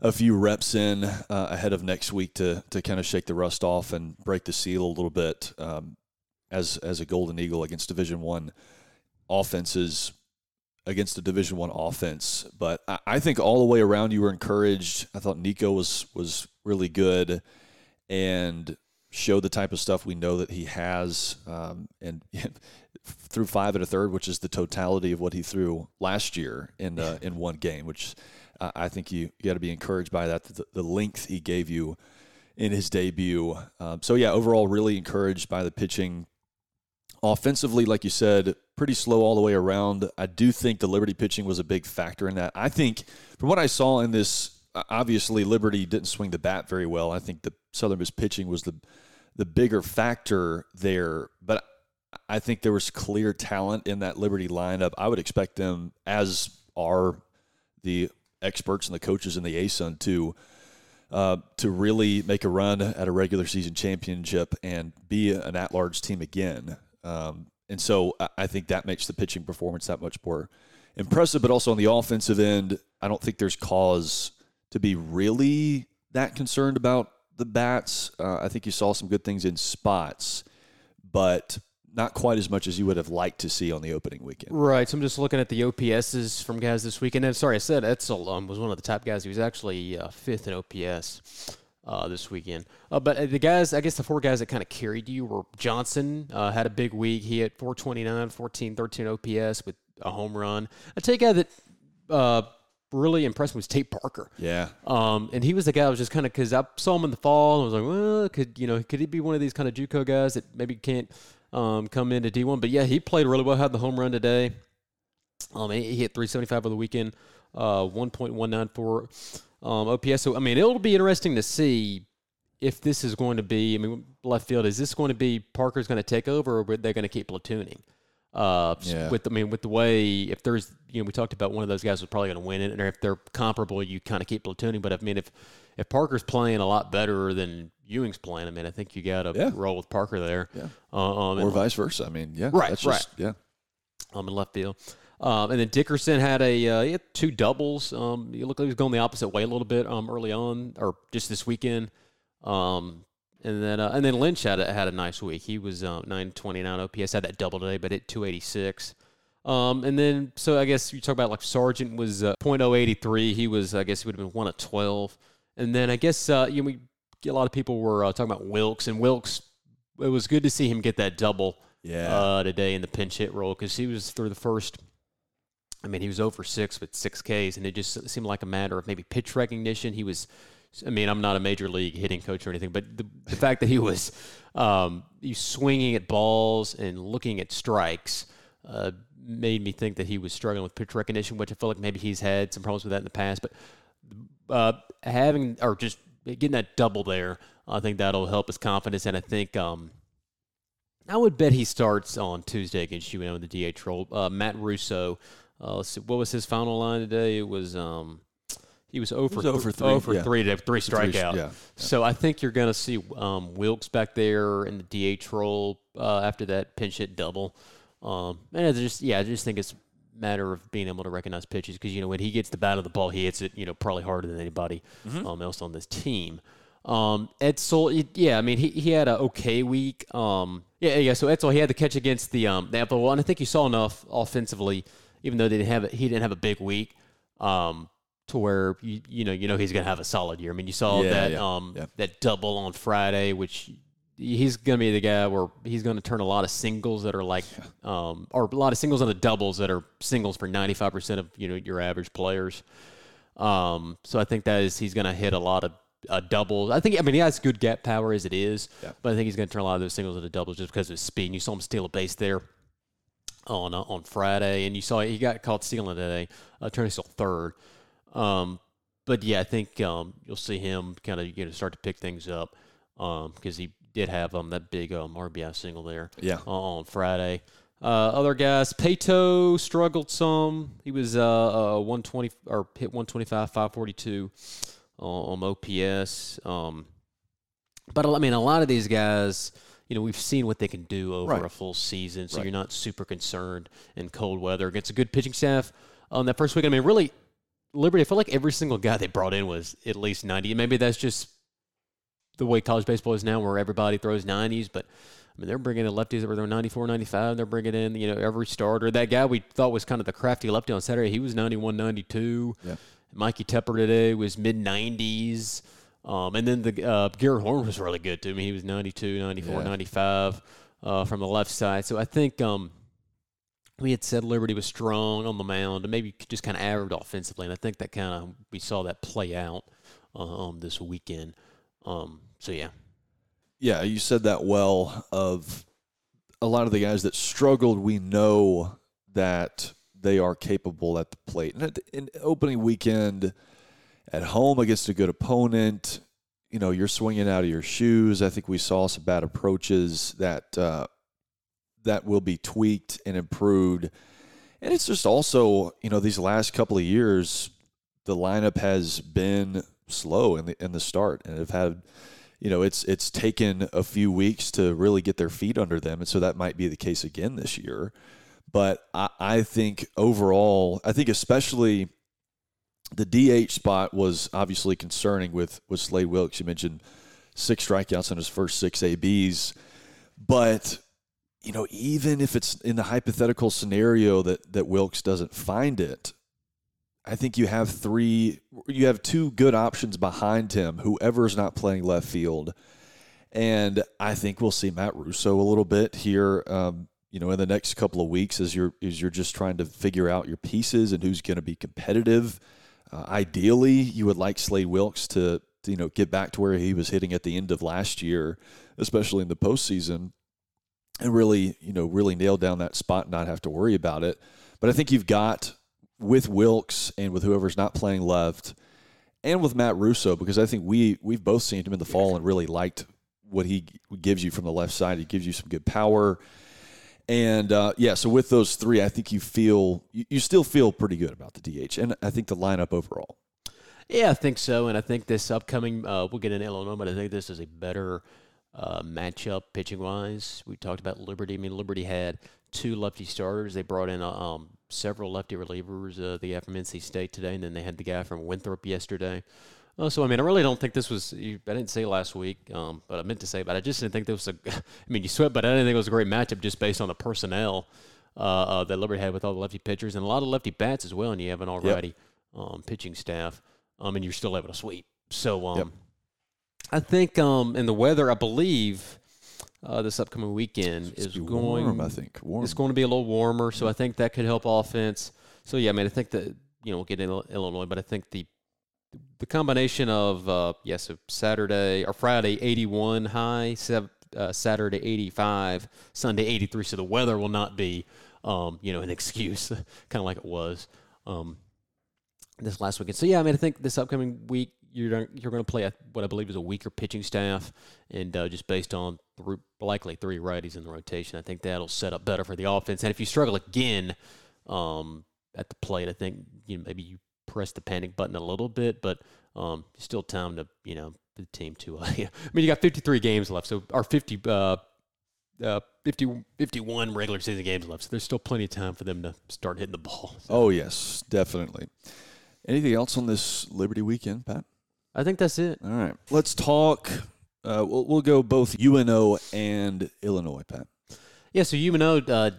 a few reps in uh, ahead of next week to to kind of shake the rust off and break the seal a little bit. Um, as as a Golden Eagle against Division One offenses against a Division One offense. But I, I, think all the way around you were encouraged. I thought Niko was was really good and showed the type of stuff we know that he has. Um, and threw five and a third, which is the totality of what he threw last year in uh, in one game. Which I think you, you got to be encouraged by that. The, the length he gave you in his debut. Um, so yeah, overall, really encouraged by the pitching Offensively, like you said, pretty slow all the way around. I do think the Liberty pitching was a big factor in that. I think from what I saw in this, obviously Liberty didn't swing the bat very well. I think the Southern Miss pitching was the the bigger factor there, but I think there was clear talent in that Liberty lineup. I would expect them, as are the experts and the coaches in the ASUN, to uh, to really make a run at a regular season championship and be an at-large team again. Um, and so I think that makes the pitching performance that much more impressive. But also on the offensive end, I don't think there's cause to be really that concerned about the bats. Uh, I think you saw some good things in spots, but not quite as much as you would have liked to see on the opening weekend. Right. So I'm just looking at the OPSs from guys this weekend. And sorry, I said Etzel um, was one of the top guys. He was actually uh, fifth in OPS uh, this weekend. Uh, but uh, the guys, I guess the four guys that kind of carried you were Johnson, uh, had a big week. He had 429, 14, 13 OPS with a home run. A guy that uh, really impressed me was Tate Parker. Yeah. Um, and he was the guy I was just kind of because I saw him in the fall and I was like, well, could you know, could he be one of these kind of JUCO guys that maybe can't um, come into D1? But yeah, he played really well. Had the home run today. Um, he hit 375 over the weekend, uh, 1.194 um, OPS. So I mean, it'll be interesting to see if this is going to be. I mean, left field is this going to be Parker's going to take over, or are they going to keep platooning? Uh, yeah. With I mean, with the way if there's you know we talked about one of those guys was probably going to win it, and if they're comparable, you kind of keep platooning. But I mean, if if Parker's playing a lot better than Ewing's playing, I mean, I think you got to yeah. roll with Parker there. Yeah. Uh, um, or vice versa. I mean, yeah. Right. Just, right. Yeah. Um, in left field. Um, and then Dickerson had a uh, he had two doubles. Um, he looked like he was going the opposite way a little bit um, early on, or just this weekend. Um, and then uh, and then Lynch had a, had a nice week. He was uh, 929 OPS, had that double today, but hit 286. Um, and then so I guess you talk about like Sargent was uh, .083. He was I guess he would have been one of 12. And then I guess uh, you know we a lot of people were uh, talking about Wilks and Wilks. It was good to see him get that double yeah. uh, today in the pinch hit role because he was through the first I mean, he was over six with six Ks, and it just seemed like a matter of maybe pitch recognition. He was, I mean, I'm not a major league hitting coach or anything, but the, the fact that he was um, he swinging at balls and looking at strikes uh, made me think that he was struggling with pitch recognition, which I feel like maybe he's had some problems with that in the past. But uh, having or just getting that double there, I think that'll help his confidence, and I think. Um, I would bet he starts on Tuesday against UNO in the DH role. Uh, Matt Russo uh, let's see, what was his final line today? It was um, he was over, over three, over yeah. three today, three strikeout. Three, yeah, yeah. So I think you're going to see um, Wilks back there in the DH role uh, after that pinch hit double. Um, and I just yeah, I just think it's a matter of being able to recognize pitches because you know when he gets the bat of the ball, he hits it you know probably harder than anybody um, else on this team. Um, Etzel, yeah, I mean he, he had a okay week. Um, yeah, yeah. So Etzel, he had the catch against the um the Apple, and I think you saw enough offensively, even though they didn't have he didn't have a big week. Um, to where you you know you know he's gonna have a solid year. I mean you saw Yeah, that yeah, um yeah. that double on Friday, which he's going to be the guy where he's going to turn a lot of singles that are like, um, or a lot of singles on the doubles that are singles for 95% of, you know, your average players. Um, so I think that is, he's going to hit a lot of uh, doubles. I think, I mean, he has good gap power as it is, but I think he's going to turn a lot of those singles into doubles just because of his speed. And you saw him steal a base there on uh, on Friday, and you saw he got caught stealing today, uh, turning still third. Um, but yeah, I think um, you'll see him kind of you know start to pick things up because he did have um, that big um, RBI single there Yeah. uh, on Friday. Uh, other guys, Paetow struggled some. He was uh, uh 120 or hit 125, 542 uh, on OPS. Um, but I mean, a lot of these guys, you know, we've seen what they can do over Right. a full season, so Right. you're not super concerned in cold weather against a good pitching staff. On that first week, I mean, really, Liberty. I feel like every single guy they brought in was at least 90. Maybe that's just the way college baseball is now, where everybody throws 90s, but. I mean, they're bringing in lefties that were there 94, 95. They're bringing in, you know, every starter. That guy we thought was kind of the crafty lefty on Saturday, he was 91, 92. Yeah. Mikey Tepper today was mid 90s. Um, and then the uh, Garrett Horn was really good too. I mean, he was 92, 94, Yeah. 95 uh, from the left side. So I think um, we had said Liberty was strong on the mound and maybe just kind of average offensively. And I think that kind of we saw that play out uh, um, this weekend. Um, so yeah, Yeah, you said that well. Of a lot of the guys that struggled, we know that they are capable at the plate. And at- in opening weekend at home against a good opponent, you know, you're swinging out of your shoes. I think we saw some bad approaches that uh, that will be tweaked and improved. And it's just also, you know, these last couple of years, the lineup has been slow in the in the start, and have had you know, it's it's taken a few weeks to really get their feet under them, and so that might be the case again this year. But I, I think overall, I think especially the DH spot was obviously concerning with with Slade Wilks. You mentioned six strikeouts on his first six ABs, but you know, even if it's in the hypothetical scenario that that Wilks doesn't find it, I think you have three, you have two good options behind him, whoever's not playing left field. And I think we'll see Matt Russo a little bit here, um, you know, in the next couple of weeks as you're, as you're just trying to figure out your pieces and who's going to be competitive. Uh, ideally, you would like Slade Wilks to, to, you know, get back to where he was hitting at the end of last year, especially in the postseason, and really, you know, really nail down that spot and not have to worry about it. But I think you've got with Wilks and with whoever's not playing left, and with Matt Russo, because I think we we've both seen him in the fall and really liked what he gives you from the left side. He gives you some good power, and uh, yeah. So with those three, I think you feel you, you still feel pretty good about the DH, and I think the lineup overall. Yeah, I think so, and I think this upcoming uh, we'll get in Illinois, but I think this is a better uh, matchup pitching wise. We talked about Liberty. I mean, Liberty had two lefty starters. They brought in uh, um, several lefty relievers. Uh, the guy from NC State today, and then they had the guy from Winthrop yesterday. Uh, so I mean, I really don't think this was. I didn't say last week, um, but I meant to say, but I just didn't think this was a. I mean, you sweat, but I didn't think it was a great matchup just based on the personnel uh, uh, that Liberty had with all the lefty pitchers and a lot of lefty bats as well. And you have an already um, pitching staff, um, and you're still able to sweep. So um, Yep. I think um, and the weather, I believe, uh, this upcoming weekend is Be going. warm, I think. Warm. It's going to be a little warmer, so I think that could help offense. So yeah, I mean, I think that you know we'll get in Illinois, but I think the the combination of uh, yes, so Saturday or Friday 81 high, sev- uh, Saturday 85, Sunday 83. So the weather will not be um, you know an excuse, kind of like it was um, this last weekend. So yeah, I mean, I think this upcoming week you're you're going to play a, what I believe is a weaker pitching staff, and uh, just based on th- likely three righties in the rotation, I think that'll set up better for the offense. And if you struggle again um, at the plate, I think you know, maybe you press the panic button a little bit, but um, still time to you know the team to. Uh, I mean, you got 53 games left, so our 50. Uh, uh, 50, 51 regular season games left, so there's still plenty of time for them to start hitting the ball. So Oh yes, definitely. Anything else on this Liberty weekend, Pat? I think that's it. All right, let's talk. Uh, we'll, we'll go both UNO and Illinois, Pat. Yeah, so UNO, uh,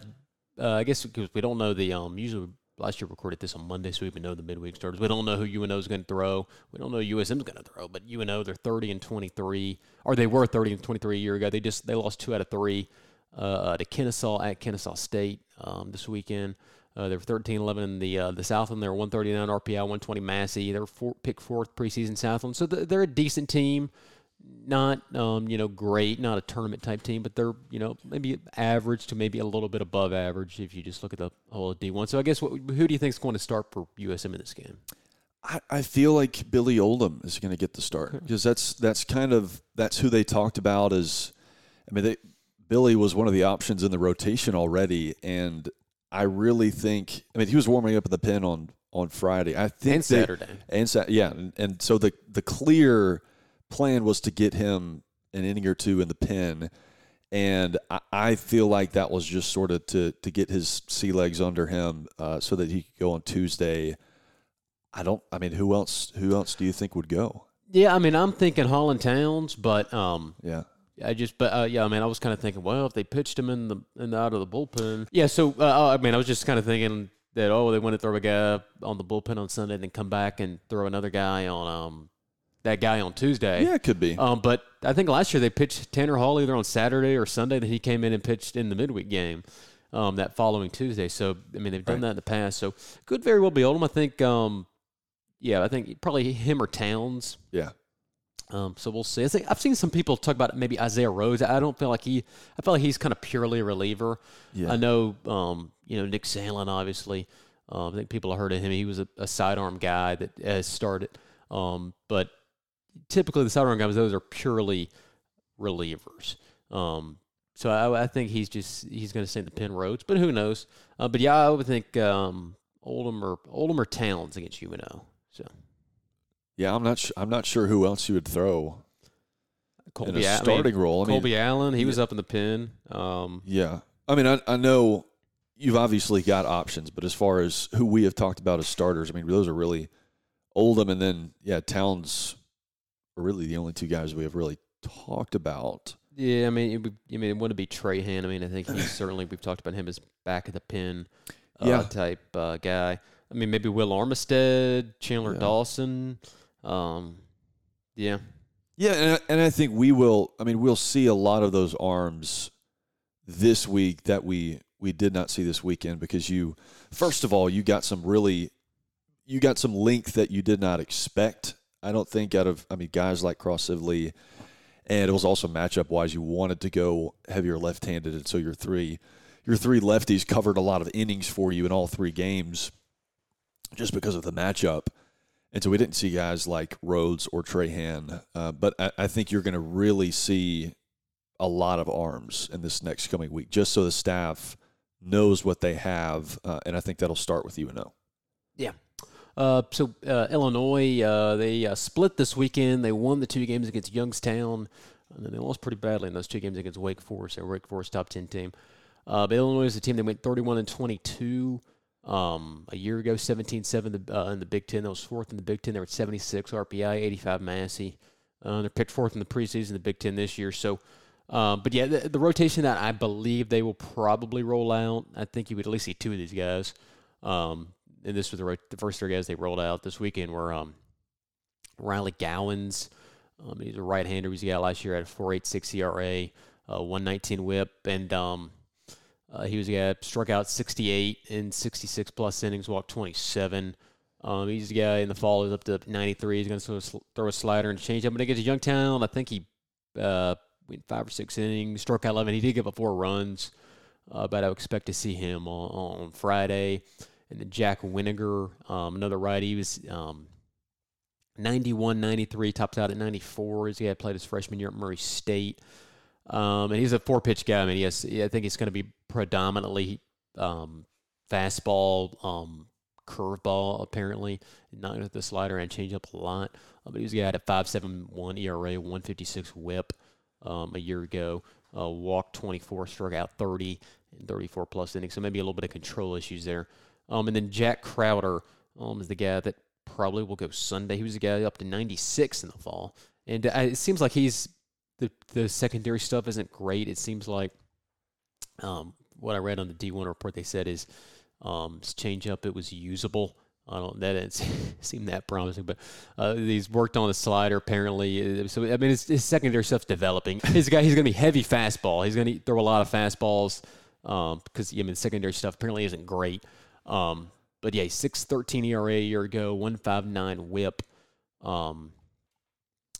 uh, I guess because we don't know the um, usually last year recorded this on Monday, so we even know the midweek starters. We don't know who UNO is going to throw. We don't know USM is going to throw, but UNO they're 30 and 23, or they were 30 and 23 a year ago. They just they lost two out of three uh, to Kennesaw at Kennesaw State um, this weekend. Uh, they were 13 11 in the uh, the Southland. They were 139 RPI, 120 Massey. They were four, picked fourth preseason Southland, so th- they're a decent team not um, you know great, not a tournament type team, but they're you know maybe average to maybe a little bit above average if you just look at the whole D one. So I guess what, who do you think is going to start for USM in this game? I, I feel like Billy Oldham is going to get the start because that's that's kind of that's who they talked about as. I mean, they, Billy was one of the options in the rotation already, and I really think. I mean, he was warming up at the pen on on Friday. I think And they- Saturday. and Sa- yeah, and, and so the the clear plan was to get him an inning or two in the pen. And I, I feel like that was just sort of to to get his sea legs under him, uh, so that he could go on Tuesday. I don't. I mean, who else? Who else do you think would go? Yeah, I mean I'm thinking Holland Towns, but um, Yeah. I just, but uh, yeah, I mean, I was kind of thinking, well, if they pitched him in the in the, out of the bullpen, yeah. So uh, I mean, I was just kind of thinking that oh, they want to throw a guy on the bullpen on Sunday, and then come back and throw another guy on um that guy on Tuesday. Yeah, it could be. Um, but I think last year they pitched Tanner Hall either on Saturday or Sunday. That he came in and pitched in the midweek game um, that following Tuesday. So I mean they've done Right. that in the past. So could very well be Oldham. I think. Um, yeah, I think probably him or Towns. yeah. Um, so we'll see. I think I've seen some people talk about maybe Isaiah Rose. I don't feel like he. I feel like he's kind of purely a reliever. Yeah. I know. Um, you know Nick Sandlin, obviously. Um, I think people have heard of him. He was a, a sidearm guy that has started. Um, but typically the sidearm guys, those are purely relievers. Um, so I, I think he's just he's going to stay in the pin roads, but who knows? Uh, but yeah, I would think um, Oldham or Oldham or Towns against UNO. So Yeah, I'm not. Sh- I'm not sure who else you would throw in Colby, a Al- I mean, starting role. I mean, Colby Allen, he was up in the pin. Um, Yeah. I mean, I, I know you've obviously got options, but as far as who we have talked about as starters, I mean, those are really Oldham and then, yeah, Towns are really the only two guys we have really talked about. yeah, I mean, it would, I mean, it wouldn't be Trahan. I mean, I think he's certainly we've talked about him as back of the pin, uh, Yeah. type uh, guy. I mean, maybe Will Armistead, Chandler Yeah. Dawson. Um, yeah, Yeah, and I, and I think we will. I mean, we'll see a lot of those arms this week that we we did not see this weekend because you, first of all, you got some really, you got some length that you did not expect. I don't think out of I mean guys like Cross Sibley, and it was also matchup wise. You wanted to go heavier left handed, and so your three your three lefties covered a lot of innings for you in all three games, just because of the matchup. And so we didn't see guys like Rhodes or Trahan, uh, but I, I think you're going to really see a lot of arms in this next coming week, just so the staff knows what they have, uh, and I think that'll start with UNO. yeah. Uh, so uh, Illinois, uh, they uh, split this weekend. They won the two games against Youngstown, and then they lost pretty badly in those two games against Wake Forest. They were Wake Forest top ten team. Uh, but Illinois is a team that went 31 and 22 um, a year ago, 17-7 the, uh, in the Big Ten. That was fourth in the Big Ten. They were at 76 RPI, 85 Massey. They're picked fourth in the preseason, the Big Ten this year. So, um, but yeah, the, the rotation that I believe they will probably roll out. I think you would at least see two of these guys. Um, and this was the, the first three guys they rolled out this weekend were um, Riley Gowens. Um, he's a right-hander. He's guy last year at a 4.86 ERA, uh, 119 WHIP, and um, uh, he was a guy struck out 68 in 66 plus innings, walked 27. Um, he's a guy in the fall is up to 93. He's going to throw a slider and change up. But against Youngstown, I think he uh, went five or six innings, struck out 11. He did give up four runs, uh, but I expect to see him on, on Friday. And then Jack Winiger, um, another righty, he was um, 91, 93, tops out at 94. He's a guy that played his freshman year at Murray State. Um, and he's a four pitch guy. I mean, yes, I think it's going to be predominantly um, fastball, um, curveball, apparently, not with the slider and changeup a lot. But he guy at a 5.71 ERA, 156 whip um, a year ago. uh, walked 24, struck out 30, and 34 plus innings. So maybe a little bit of control issues there. Um, and then Jack Crowder um, is the guy that probably will go Sunday. He was the guy up to 96 in the fall, and uh, it seems like he's the the secondary stuff isn't great. It seems like um, what I read on the D1 report they said is um, his changeup it was usable. I don't that didn't seem that promising, but uh, he's worked on the slider apparently. So I mean, his, his secondary stuff's developing. Guy, he's going to be heavy fastball. He's going to throw a lot of fastballs because um, I mean, secondary stuff apparently isn't great. Um, but yeah, six thirteen ERA a year ago, one five nine WHIP. Um,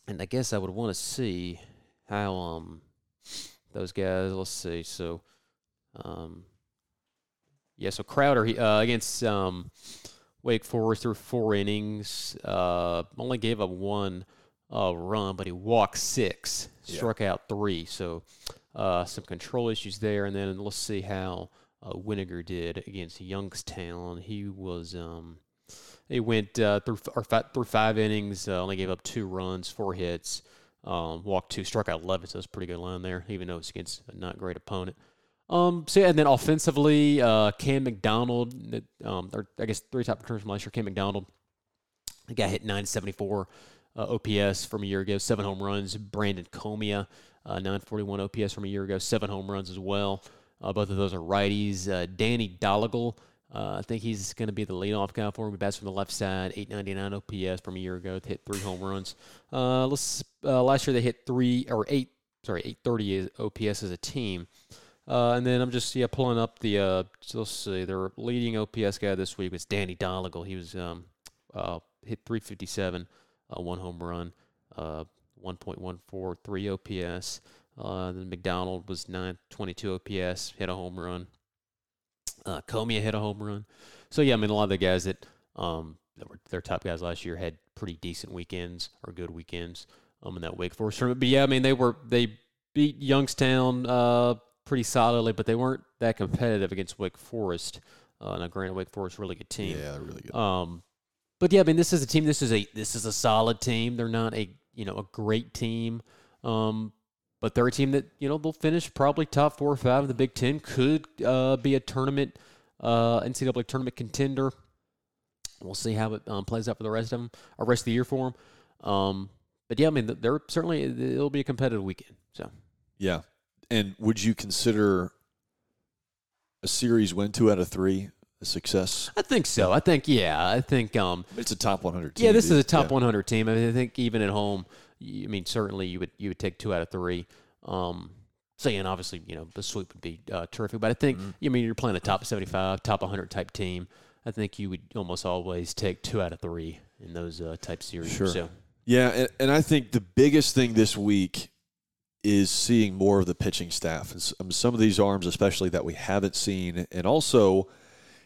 and I guess I would want to see how um those guys. Let's see. So, um, yeah. So Crowder he, uh, against um Wake Forest through four innings. Uh, only gave up one uh, run, but he walked six, struck out three. So uh, some control issues there. And then let's see how uh, did against Youngstown. He was um, he went uh, through or through five innings, uh, only gave up two runs, four hits, um, walked two, struck out eleven. So that's a pretty good line there, even though it's against a not great opponent. Um, so yeah, and then offensively, uh, Cam McDonald, um, or I guess three top returns from last year. Cam McDonald, the guy hit 974 uh, OPS from a year ago, seven home runs. Brandon Comia, uh, 941 OPS from a year ago, seven home runs as well. Uh, both of those are righties. Uh, Danny Doligale, uh, I think he's going to be the leadoff guy for him. Bats from the left side, 899 OPS from a year ago. Hit three home runs. Let's last year they hit three or eight, sorry, 830 OPS as a team. Uh, and then I'm just yeah pulling up the uh, let's see their leading OPS guy this week was Danny Doligale. He was um, uh, hit 357, uh, one home run, uh, 1.143 OPS. Uh, then McDonald was 922 OPS, hit a home run. Uh, Comia hit a home run. So yeah, I mean a lot of the guys that um that were their top guys last year had pretty decent weekends or good weekends um in that Wake Forest tournament. But yeah, I mean they were they beat Youngstown uh pretty solidly, but they weren't that competitive against Wake Forest. Uh, now, granted, Wake Forest really good team. Yeah, really good. Um, but yeah, I mean, this is a team. This is a this is a solid team. They're not a you know a great team, um, but they're a team that you know they'll finish probably top four or five in the Big Ten. Could uh, be a tournament uh, NCAA tournament contender. We'll see how it um, plays out for the rest of them, or rest of the year for them. Um, but yeah, I mean, they're certainly it'll be a competitive weekend. So yeah, and would you consider a series win two out of three a success? I think so. I think yeah. I think um, it's a top 100 team. Yeah, this is a top yeah. 100 team. I, mean, I think even at home, I mean, certainly you would you would take two out of three. Um, saying obviously, you know, the sweep would be uh, terrific, but I think mm-hmm. I mean you're playing a top 75, top 100 type team. I think you would almost always take two out of three in those uh, type series. Sure. So. Yeah, and, and I think the biggest thing this week is seeing more of the pitching staff and some of these arms, especially that we haven't seen, and also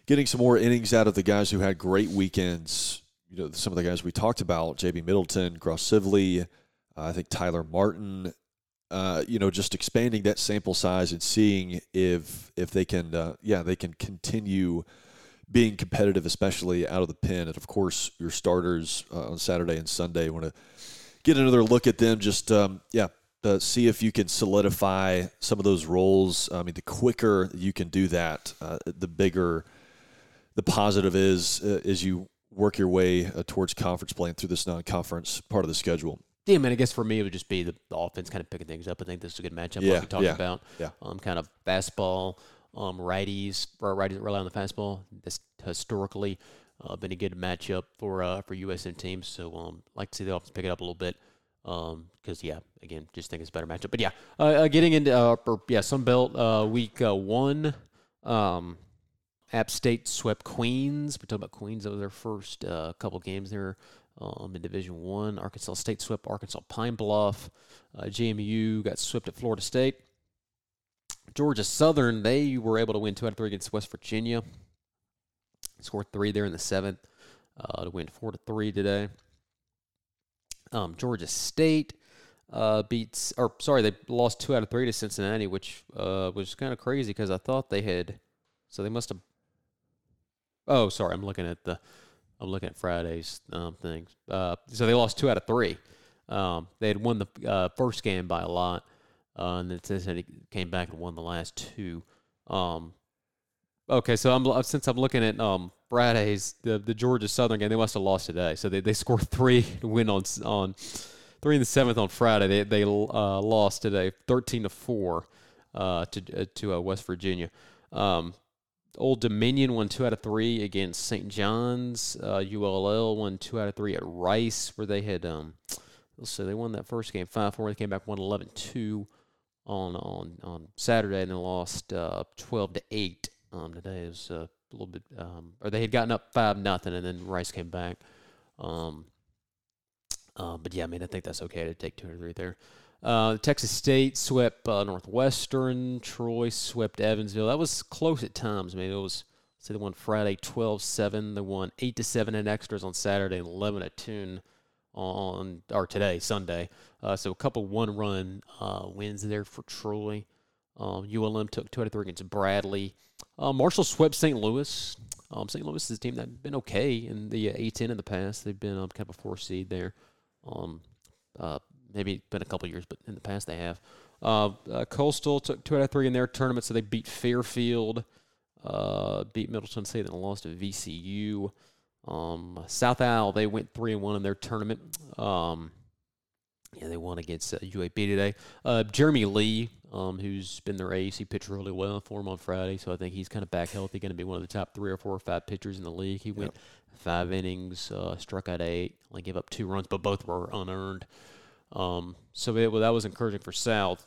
getting some more innings out of the guys who had great weekends. You know, some of the guys we talked about: J.B. Middleton, Gross Sivley, I think Tyler Martin. Uh, you know, just expanding that sample size and seeing if if they can, uh, yeah, they can continue being competitive, especially out of the pen. And of course, your starters uh, on Saturday and Sunday want to get another look at them. Just um, yeah, uh, see if you can solidify some of those roles. I mean, the quicker you can do that, uh, the bigger the positive is uh, as you work your way uh, towards conference playing through this non-conference part of the schedule. Yeah, I mean, I guess for me, it would just be the, the offense kind of picking things up. I think this is a good matchup, yeah, like we talked yeah, about. Yeah. Um, kind of fastball, um, righties, righties that rely on the fastball. That's historically uh, been a good matchup for uh, for USM teams. So, um, like to see the offense pick it up a little bit. Um, because yeah, again, just think it's a better matchup. But yeah, uh, uh getting into uh, or, yeah, Sun Belt uh, week uh, one. Um, App State swept Queens. We talked about Queens. That was their first uh, couple games there um, in Division One. Arkansas State swept Arkansas Pine Bluff. Uh, JMU got swept at Florida State. Georgia Southern they were able to win two out of three against West Virginia. Scored three there in the seventh uh, to win four to three today. Um, Georgia State uh, beats, or sorry, they lost two out of three to Cincinnati, which uh, was kind of crazy because I thought they had, so they must have. Oh, sorry, I'm looking at the, I'm looking at Friday's um, things. Uh, so they lost two out of three. Um, they had won the uh, first game by a lot. uh, and then Cincinnati came back and won the last two. Um, okay, so I'm since I'm looking at um, Friday's the the Georgia Southern game, they must have lost today. So they, they scored three to win on on three in the seventh on Friday. They they uh, lost today, thirteen to four, uh, to uh, to uh, West Virginia. Um, Old Dominion won two out of three against St. John's. Uh, ULL won two out of three at Rice, where they had um, let's see, they won that first game five four. They came back one eleven two on on on Saturday, and then lost uh, twelve to eight. Um, today is uh, a little bit, um, or they had gotten up five nothing, and then Rice came back. Um, uh, but yeah, I mean, I think that's okay to take two or three there. Uh, Texas State swept uh, Northwestern. Troy swept Evansville. That was close at times. I mean, it was say they won Friday 12-7. They won eight to seven in extras on Saturday and eleven at two on or today Sunday. Uh, so a couple one run uh, wins there for Troy. Um, ULM took two out of three against Bradley. Uh, Marshall swept St. Louis. Um, St. Louis is a team that's been okay in the uh, A10 in the past. They've been um, kind of a four seed there. Um, uh, maybe it's been a couple years, but in the past they have. Uh, uh, Coastal took two out of three in their tournament, so they beat Fairfield, uh, beat Middle Tennessee, then lost to VCU. Um, South Al they went three and one in their tournament. Um, yeah, they won against uh, UAB today. Uh, Jeremy Lee, um, who's been their ace, he pitched really well for them on Friday, so I think he's kind of back healthy, going to be one of the top three or four or five pitchers in the league. He went yep. five innings, uh, struck out eight, only gave up two runs, but both were unearned. Um, so it, well, that was encouraging for South,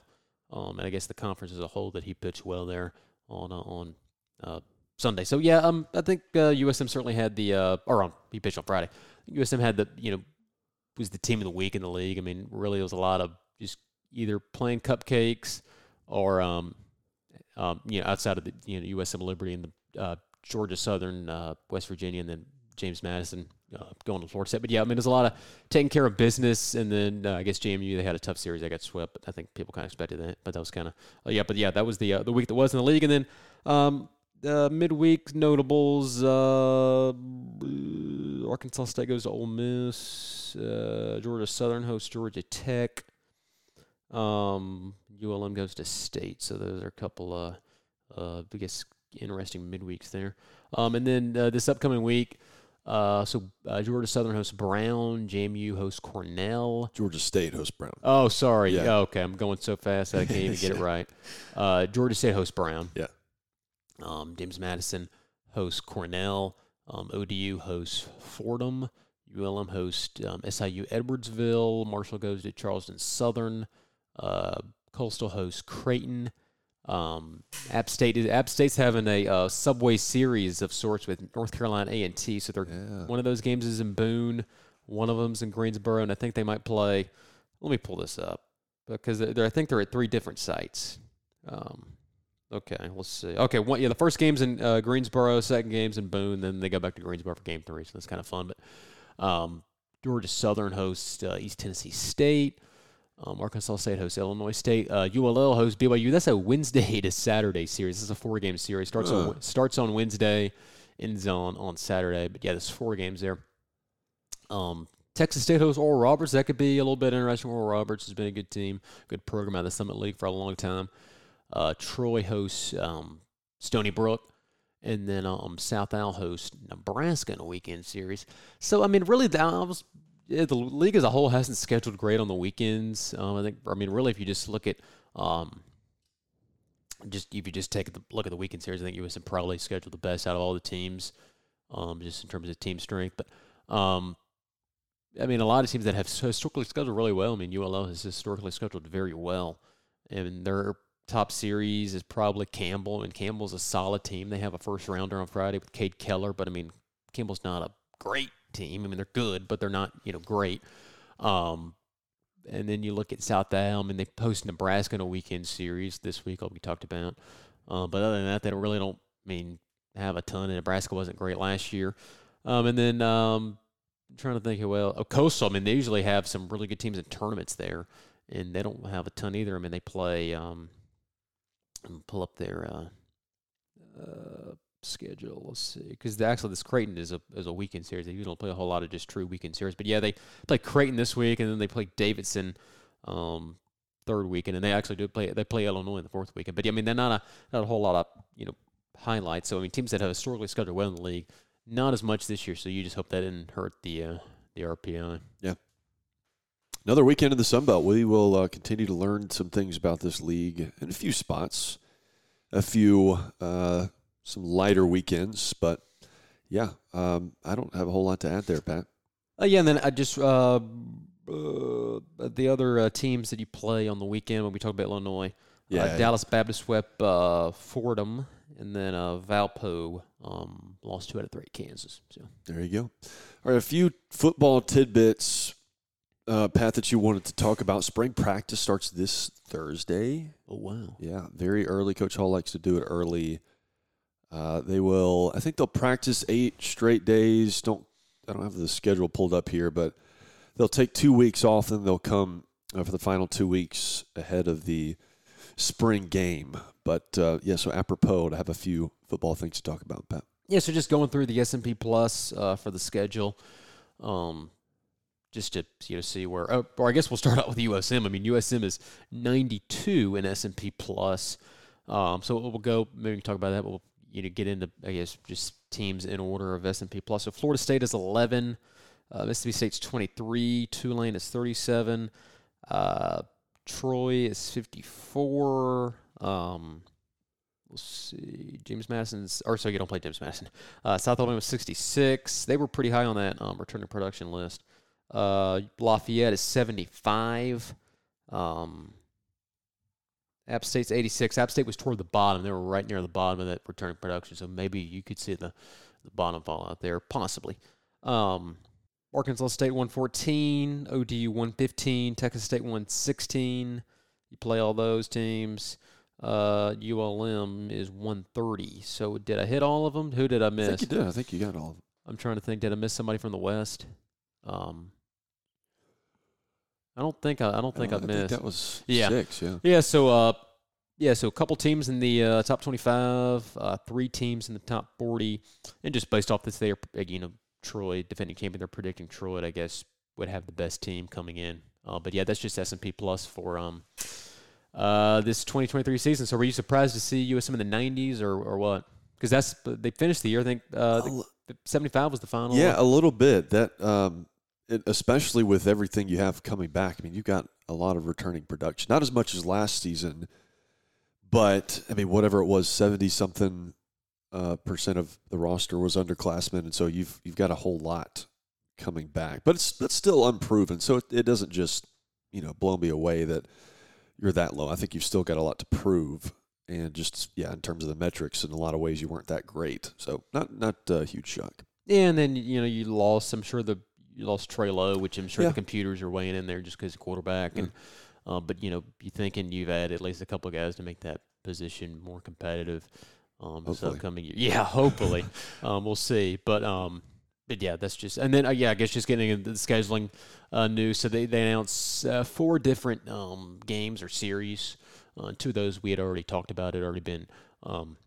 um, and I guess the conference as a whole that he pitched well there on uh, on uh, Sunday. So yeah, um, I think uh, USM certainly had the uh, or on he pitched on Friday. USM had the you know was the team of the week in the league. I mean, really, it was a lot of just either playing cupcakes or um, um, you know outside of the you know USM Liberty and the uh, Georgia Southern, uh, West Virginia, and then James Madison uh, going to Florida State. But yeah, I mean, there's a lot of taking care of business, and then uh, I guess JMU they had a tough series. They got swept, but I think people kind of expected that. But that was kind of uh, yeah. But yeah, that was the uh, the week that was in the league, and then um, uh, midweek notables: uh, Arkansas State goes to Ole Miss. Uh, Georgia Southern hosts Georgia Tech. Um, ULM goes to State. So those are a couple uh, I guess, interesting midweeks there. Um, and then uh, this upcoming week. Uh, so uh, Georgia Southern hosts Brown, JMU hosts Cornell. Georgia State hosts Brown. Oh, sorry. Yeah. Oh, okay, I'm going so fast that I can't even get it right. Uh, Georgia State hosts Brown. Yeah. Um, James Madison hosts Cornell. Um, ODU hosts Fordham. ULM hosts um, SIU Edwardsville. Marshall goes to Charleston Southern. Uh, Coastal hosts Creighton. Um, App State is App State's having a uh, Subway Series of sorts with North Carolina A and T. So they're yeah. one of those games is in Boone, one of them's in Greensboro, and I think they might play. Let me pull this up because they're, I think they're at three different sites. Um, Okay, let's see. Okay, one, yeah, the first game's in uh, Greensboro, second game's in Boone, then they go back to Greensboro for game three, so that's kind of fun. But um, Georgia Southern hosts uh, East Tennessee State. Um, Arkansas State hosts Illinois State. Uh, ULL hosts BYU. That's a Wednesday to Saturday series. This is a four-game series. Starts uh. on starts on Wednesday, ends on on Saturday. But yeah, there's four games there. Um, Texas State hosts Oral Roberts. That could be a little bit interesting. Oral Roberts has been a good team, good program out of the Summit League for a long time. Uh, Troy hosts um, Stony Brook, and then um, South Al hosts Nebraska in a weekend series. So I mean, really, that was yeah, the league as a whole hasn't scheduled great on the weekends. Um, I think. I mean, really, if you just look at um, just if you just take a look at the weekend series, I think USM probably scheduled the best out of all the teams, um, just in terms of team strength. But um, I mean, a lot of teams that have historically scheduled really well. I mean, ULL has historically scheduled very well, and they're top series is probably Campbell, and Campbell's a solid team. They have a first rounder on Friday with Cade Kuehler, but I mean, Campbell's not a great team. I mean, they're good, but they're not you know great. Um, and then you look at South I mean, they post Nebraska in a weekend series this week. I'll be talked about. Uh, but other than that, they really don't I mean have a ton. And Nebraska wasn't great last year. Um, and then um, I'm trying to think, well, oh, Coastal. I mean, they usually have some really good teams in tournaments there, and they don't have a ton either. I mean, they play. Um, pull up their uh, uh, schedule. Let's see, because actually this Creighton is a is a weekend series. They usually don't play a whole lot of just true weekend series. But yeah, they play Creighton this week, and then they play Davidson um, third weekend, and they actually do play they play Illinois in the fourth weekend. But yeah, I mean, they're not a not a whole lot of you know highlights. So I mean, teams that have historically scheduled well in the league, not as much this year. So you just hope that didn't hurt the uh, the RPI. Yeah. Another weekend in the Sun Belt. We will uh, continue to learn some things about this league in a few spots, a few uh, some lighter weekends, but yeah, um, I don't have a whole lot to add there, Pat. Uh, yeah, and then I just uh, uh, the other uh, teams that you play on the weekend when we talk about Illinois. Yeah, uh, yeah. Dallas Baptist swept uh, Fordham, and then uh, Valpo um, lost two out of three at Kansas. So There you go. All right, a few football tidbits, uh, Pat, that you wanted to talk about. Spring practice starts this Thursday. oh wow, Yeah, very early. Coach Hall likes to do it early. Uh, they will. I think they'll practice eight straight days. Don't. I don't have the schedule pulled up here, but they'll take two weeks off, and they'll come uh, for the final two weeks ahead of the spring game. But uh, yeah, so apropos to have a few football things to talk about, Pat. yeah. So just going through the S and P Plus uh, for the schedule, um, just to you know see where. Oh, or I guess we'll start out with USM. I mean, USM is 92 in S and P Plus. Um, so we'll go. Maybe we can talk about that. But we'll you know get into I guess just teams in order of S and P Plus. So Florida State is 11. Uh, Mississippi State's 23. Tulane is 37. Uh, Troy is 54. Um, let's see. James Madison's, or sorry, you don't play James Madison. Uh, South Alabama was 66. They were pretty high on that um, return to production list. Uh, Lafayette is 75. Um, App State's 86. App State was toward the bottom. They were right near the bottom of that return production. So maybe you could see the, the bottom fall out there, possibly. Um, Arkansas State 114, ODU 115, Texas State 116. You play all those teams. Uh, ULM is 130. So did I hit all of them? Who did I I miss? think you did. I think you got all of them. I'm trying to think. Did I miss somebody from the West? Um, I don't think I, I don't think Uh, I I think missed. that was Yeah. six. Yeah. Yeah, so uh, yeah, so a couple teams in the uh, top 25, uh, three teams in the top 40, and just based off this, they're uh, you know Troy, defending champion, they're predicting Troy, I guess, would have the best team coming in. Uh, but yeah, that's just S and P plus for um uh this 2023 season. So were you surprised to see USM in the 90s or or what? Because that's they finished the year. I think uh, l- 75 was the final. Yeah, a little bit. That, um, it, especially with everything you have coming back. I mean, you've got a lot of returning production. Not as much as last season, but I mean, whatever it was, seventy something uh, percent of the roster was underclassmen, and so you've you've got a whole lot coming back. But it's that's still unproven, so it, it doesn't just you know blow me away that you're that low. I think you've still got a lot to prove. And just yeah, in terms of the metrics, in a lot of ways, you weren't that great. So not not a huge shock. Yeah, and then you know you lost. I'm sure the you lost Trey Lowe, which I'm sure Yeah. the computers are weighing in there just because quarterback. And uh, but you know you thinking you've had at least a couple of guys to make that position more competitive. Um, this upcoming year. Yeah, hopefully. um, we'll see. But um, but yeah, that's just and then uh, yeah, I guess just getting into the scheduling uh, news. So they they announced uh, four different um, games or series. Uh, two of those we had already talked about. Had already been um,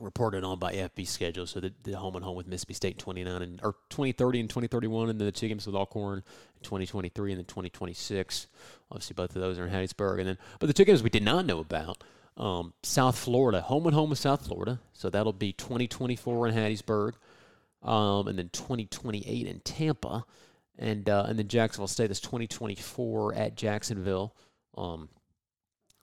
reported on by FB schedule. So the, the home and home with Mississippi State 29 and or 2030 and 2031, and then the two games with Alcorn in 2023 and then 2026. Obviously, both of those are in Hattiesburg. And then, but the two games we did not know about. Um, South Florida, home and home with South Florida. So that'll be 2024 in Hattiesburg, um, and then 2028 in Tampa, and uh, and then Jacksonville State is 2024 at Jacksonville. Um,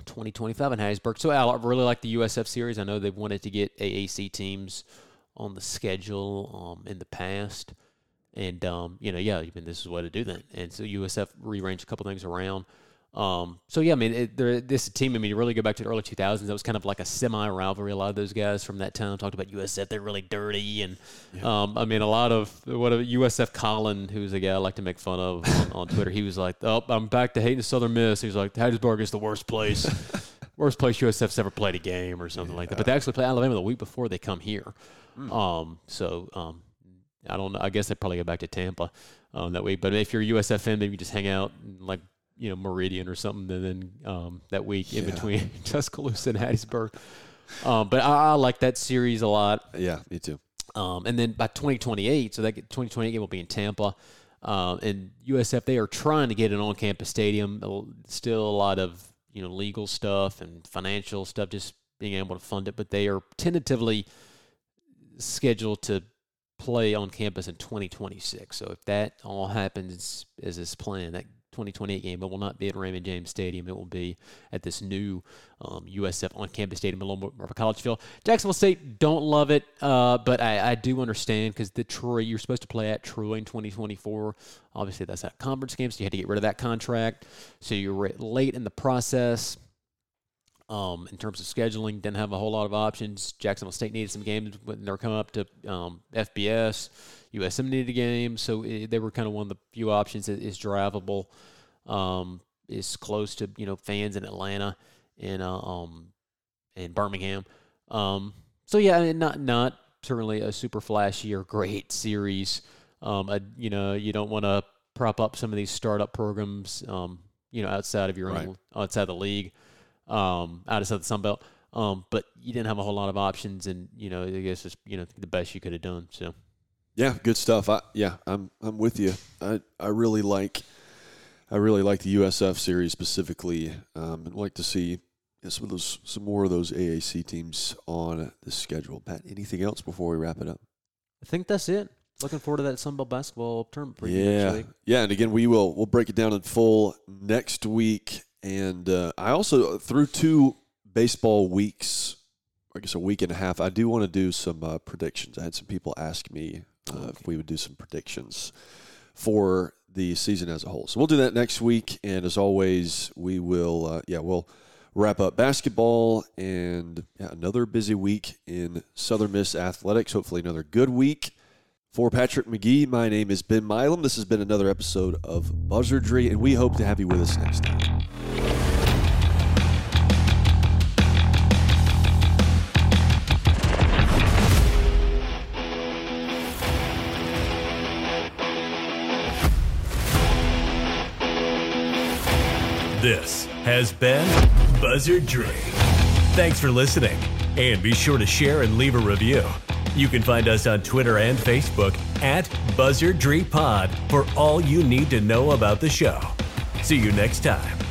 2025 in Hattiesburg. So I really like the USF series. I know they've wanted to get AAC teams on the schedule um, in the past. And, um, you know, yeah, mean, this is what to do then. And so USF rearranged a couple things around. Um, so, yeah, I mean, it, there- this team, I mean, you really go back to the early 2000s, that was kind of like a semi rivalry. A lot of those guys from that time talked about USF, they're really dirty. And, um, I mean, a lot of what a USF Colin, who's a guy I like to make fun of on, on Twitter, he was like, oh, I'm back to hating the Southern Miss. He was like, Hattiesburg is the worst place. worst place USF's ever played a game or something like that. But they actually play Alabama the week before they come here. Um, so um, I don't know. I guess they probably go back to Tampa um, that week. But if you're a USF fan, maybe you just hang out in, like you know Meridian or something, and then um, that week in Yeah. between Tuscaloosa and Hattiesburg. Um, but I, I like that series a lot. Yeah, me too. Um, and then by 2028, so that 2028 game will be in Tampa. Um, and USF, they are trying to get an on-campus stadium. Still a lot of you know legal stuff and financial stuff, just being able to fund it. But they are tentatively scheduled to play on campus in 2026. So if that all happens as is planned, that 2028 game, but will not be at Raymond James Stadium. It will be at this new um, USF on campus stadium, more of a college feel. Jacksonville State don't love it, uh, but I, I, do understand because the Troy, you're supposed to play at Troy in 2024. Obviously, that's that conference game, so you had to get rid of that contract. So you're late in the process. Um, in terms of scheduling, didn't have a whole lot of options. Jacksonville State needed some games when they're coming up to um, FBS. USM needed a game, so it, they were kind of one of the few options that is drivable, um, is close to you know fans in Atlanta and uh, um in Birmingham. Um, so yeah, not not certainly a super flashy or great series. Um, a, you know, you don't want to prop up some of these startup programs. Um, you know, outside of your right. own, outside the league, um, out of the Sun Belt. Um, but you didn't have a whole lot of options, and you know, I guess it's you know the best you could have done. So. Yeah, good stuff. I, yeah, I'm I'm with you. I, I really like I really like the USF series specifically. Um, I'd like to see some of those some more of those AAC teams on the schedule. Pat, anything else before we wrap it up? I think that's it. Looking forward to that Sunbelt basketball tournament. Yeah, yeah, and again, we will we'll break it down in full next week. And uh, I also through two baseball weeks, I guess a week and a half. I do want to do some uh, predictions. I had some people ask me uh, okay. if we would do some predictions for the season as a whole. So we'll do that next week. And as always, we will, uh, yeah, we'll wrap up basketball and yeah, another busy week in Southern Miss athletics. Hopefully, another good week. For Patrick McGee, my name is Ben Milam. This has been another episode of Buzzardry, and we hope to have you with us next time. This has been Buzzardry. Thanks for listening, and be sure to share and leave a review. You can find us on Twitter and Facebook at Buzzardry Pod for all you need to know about the show. See you next time.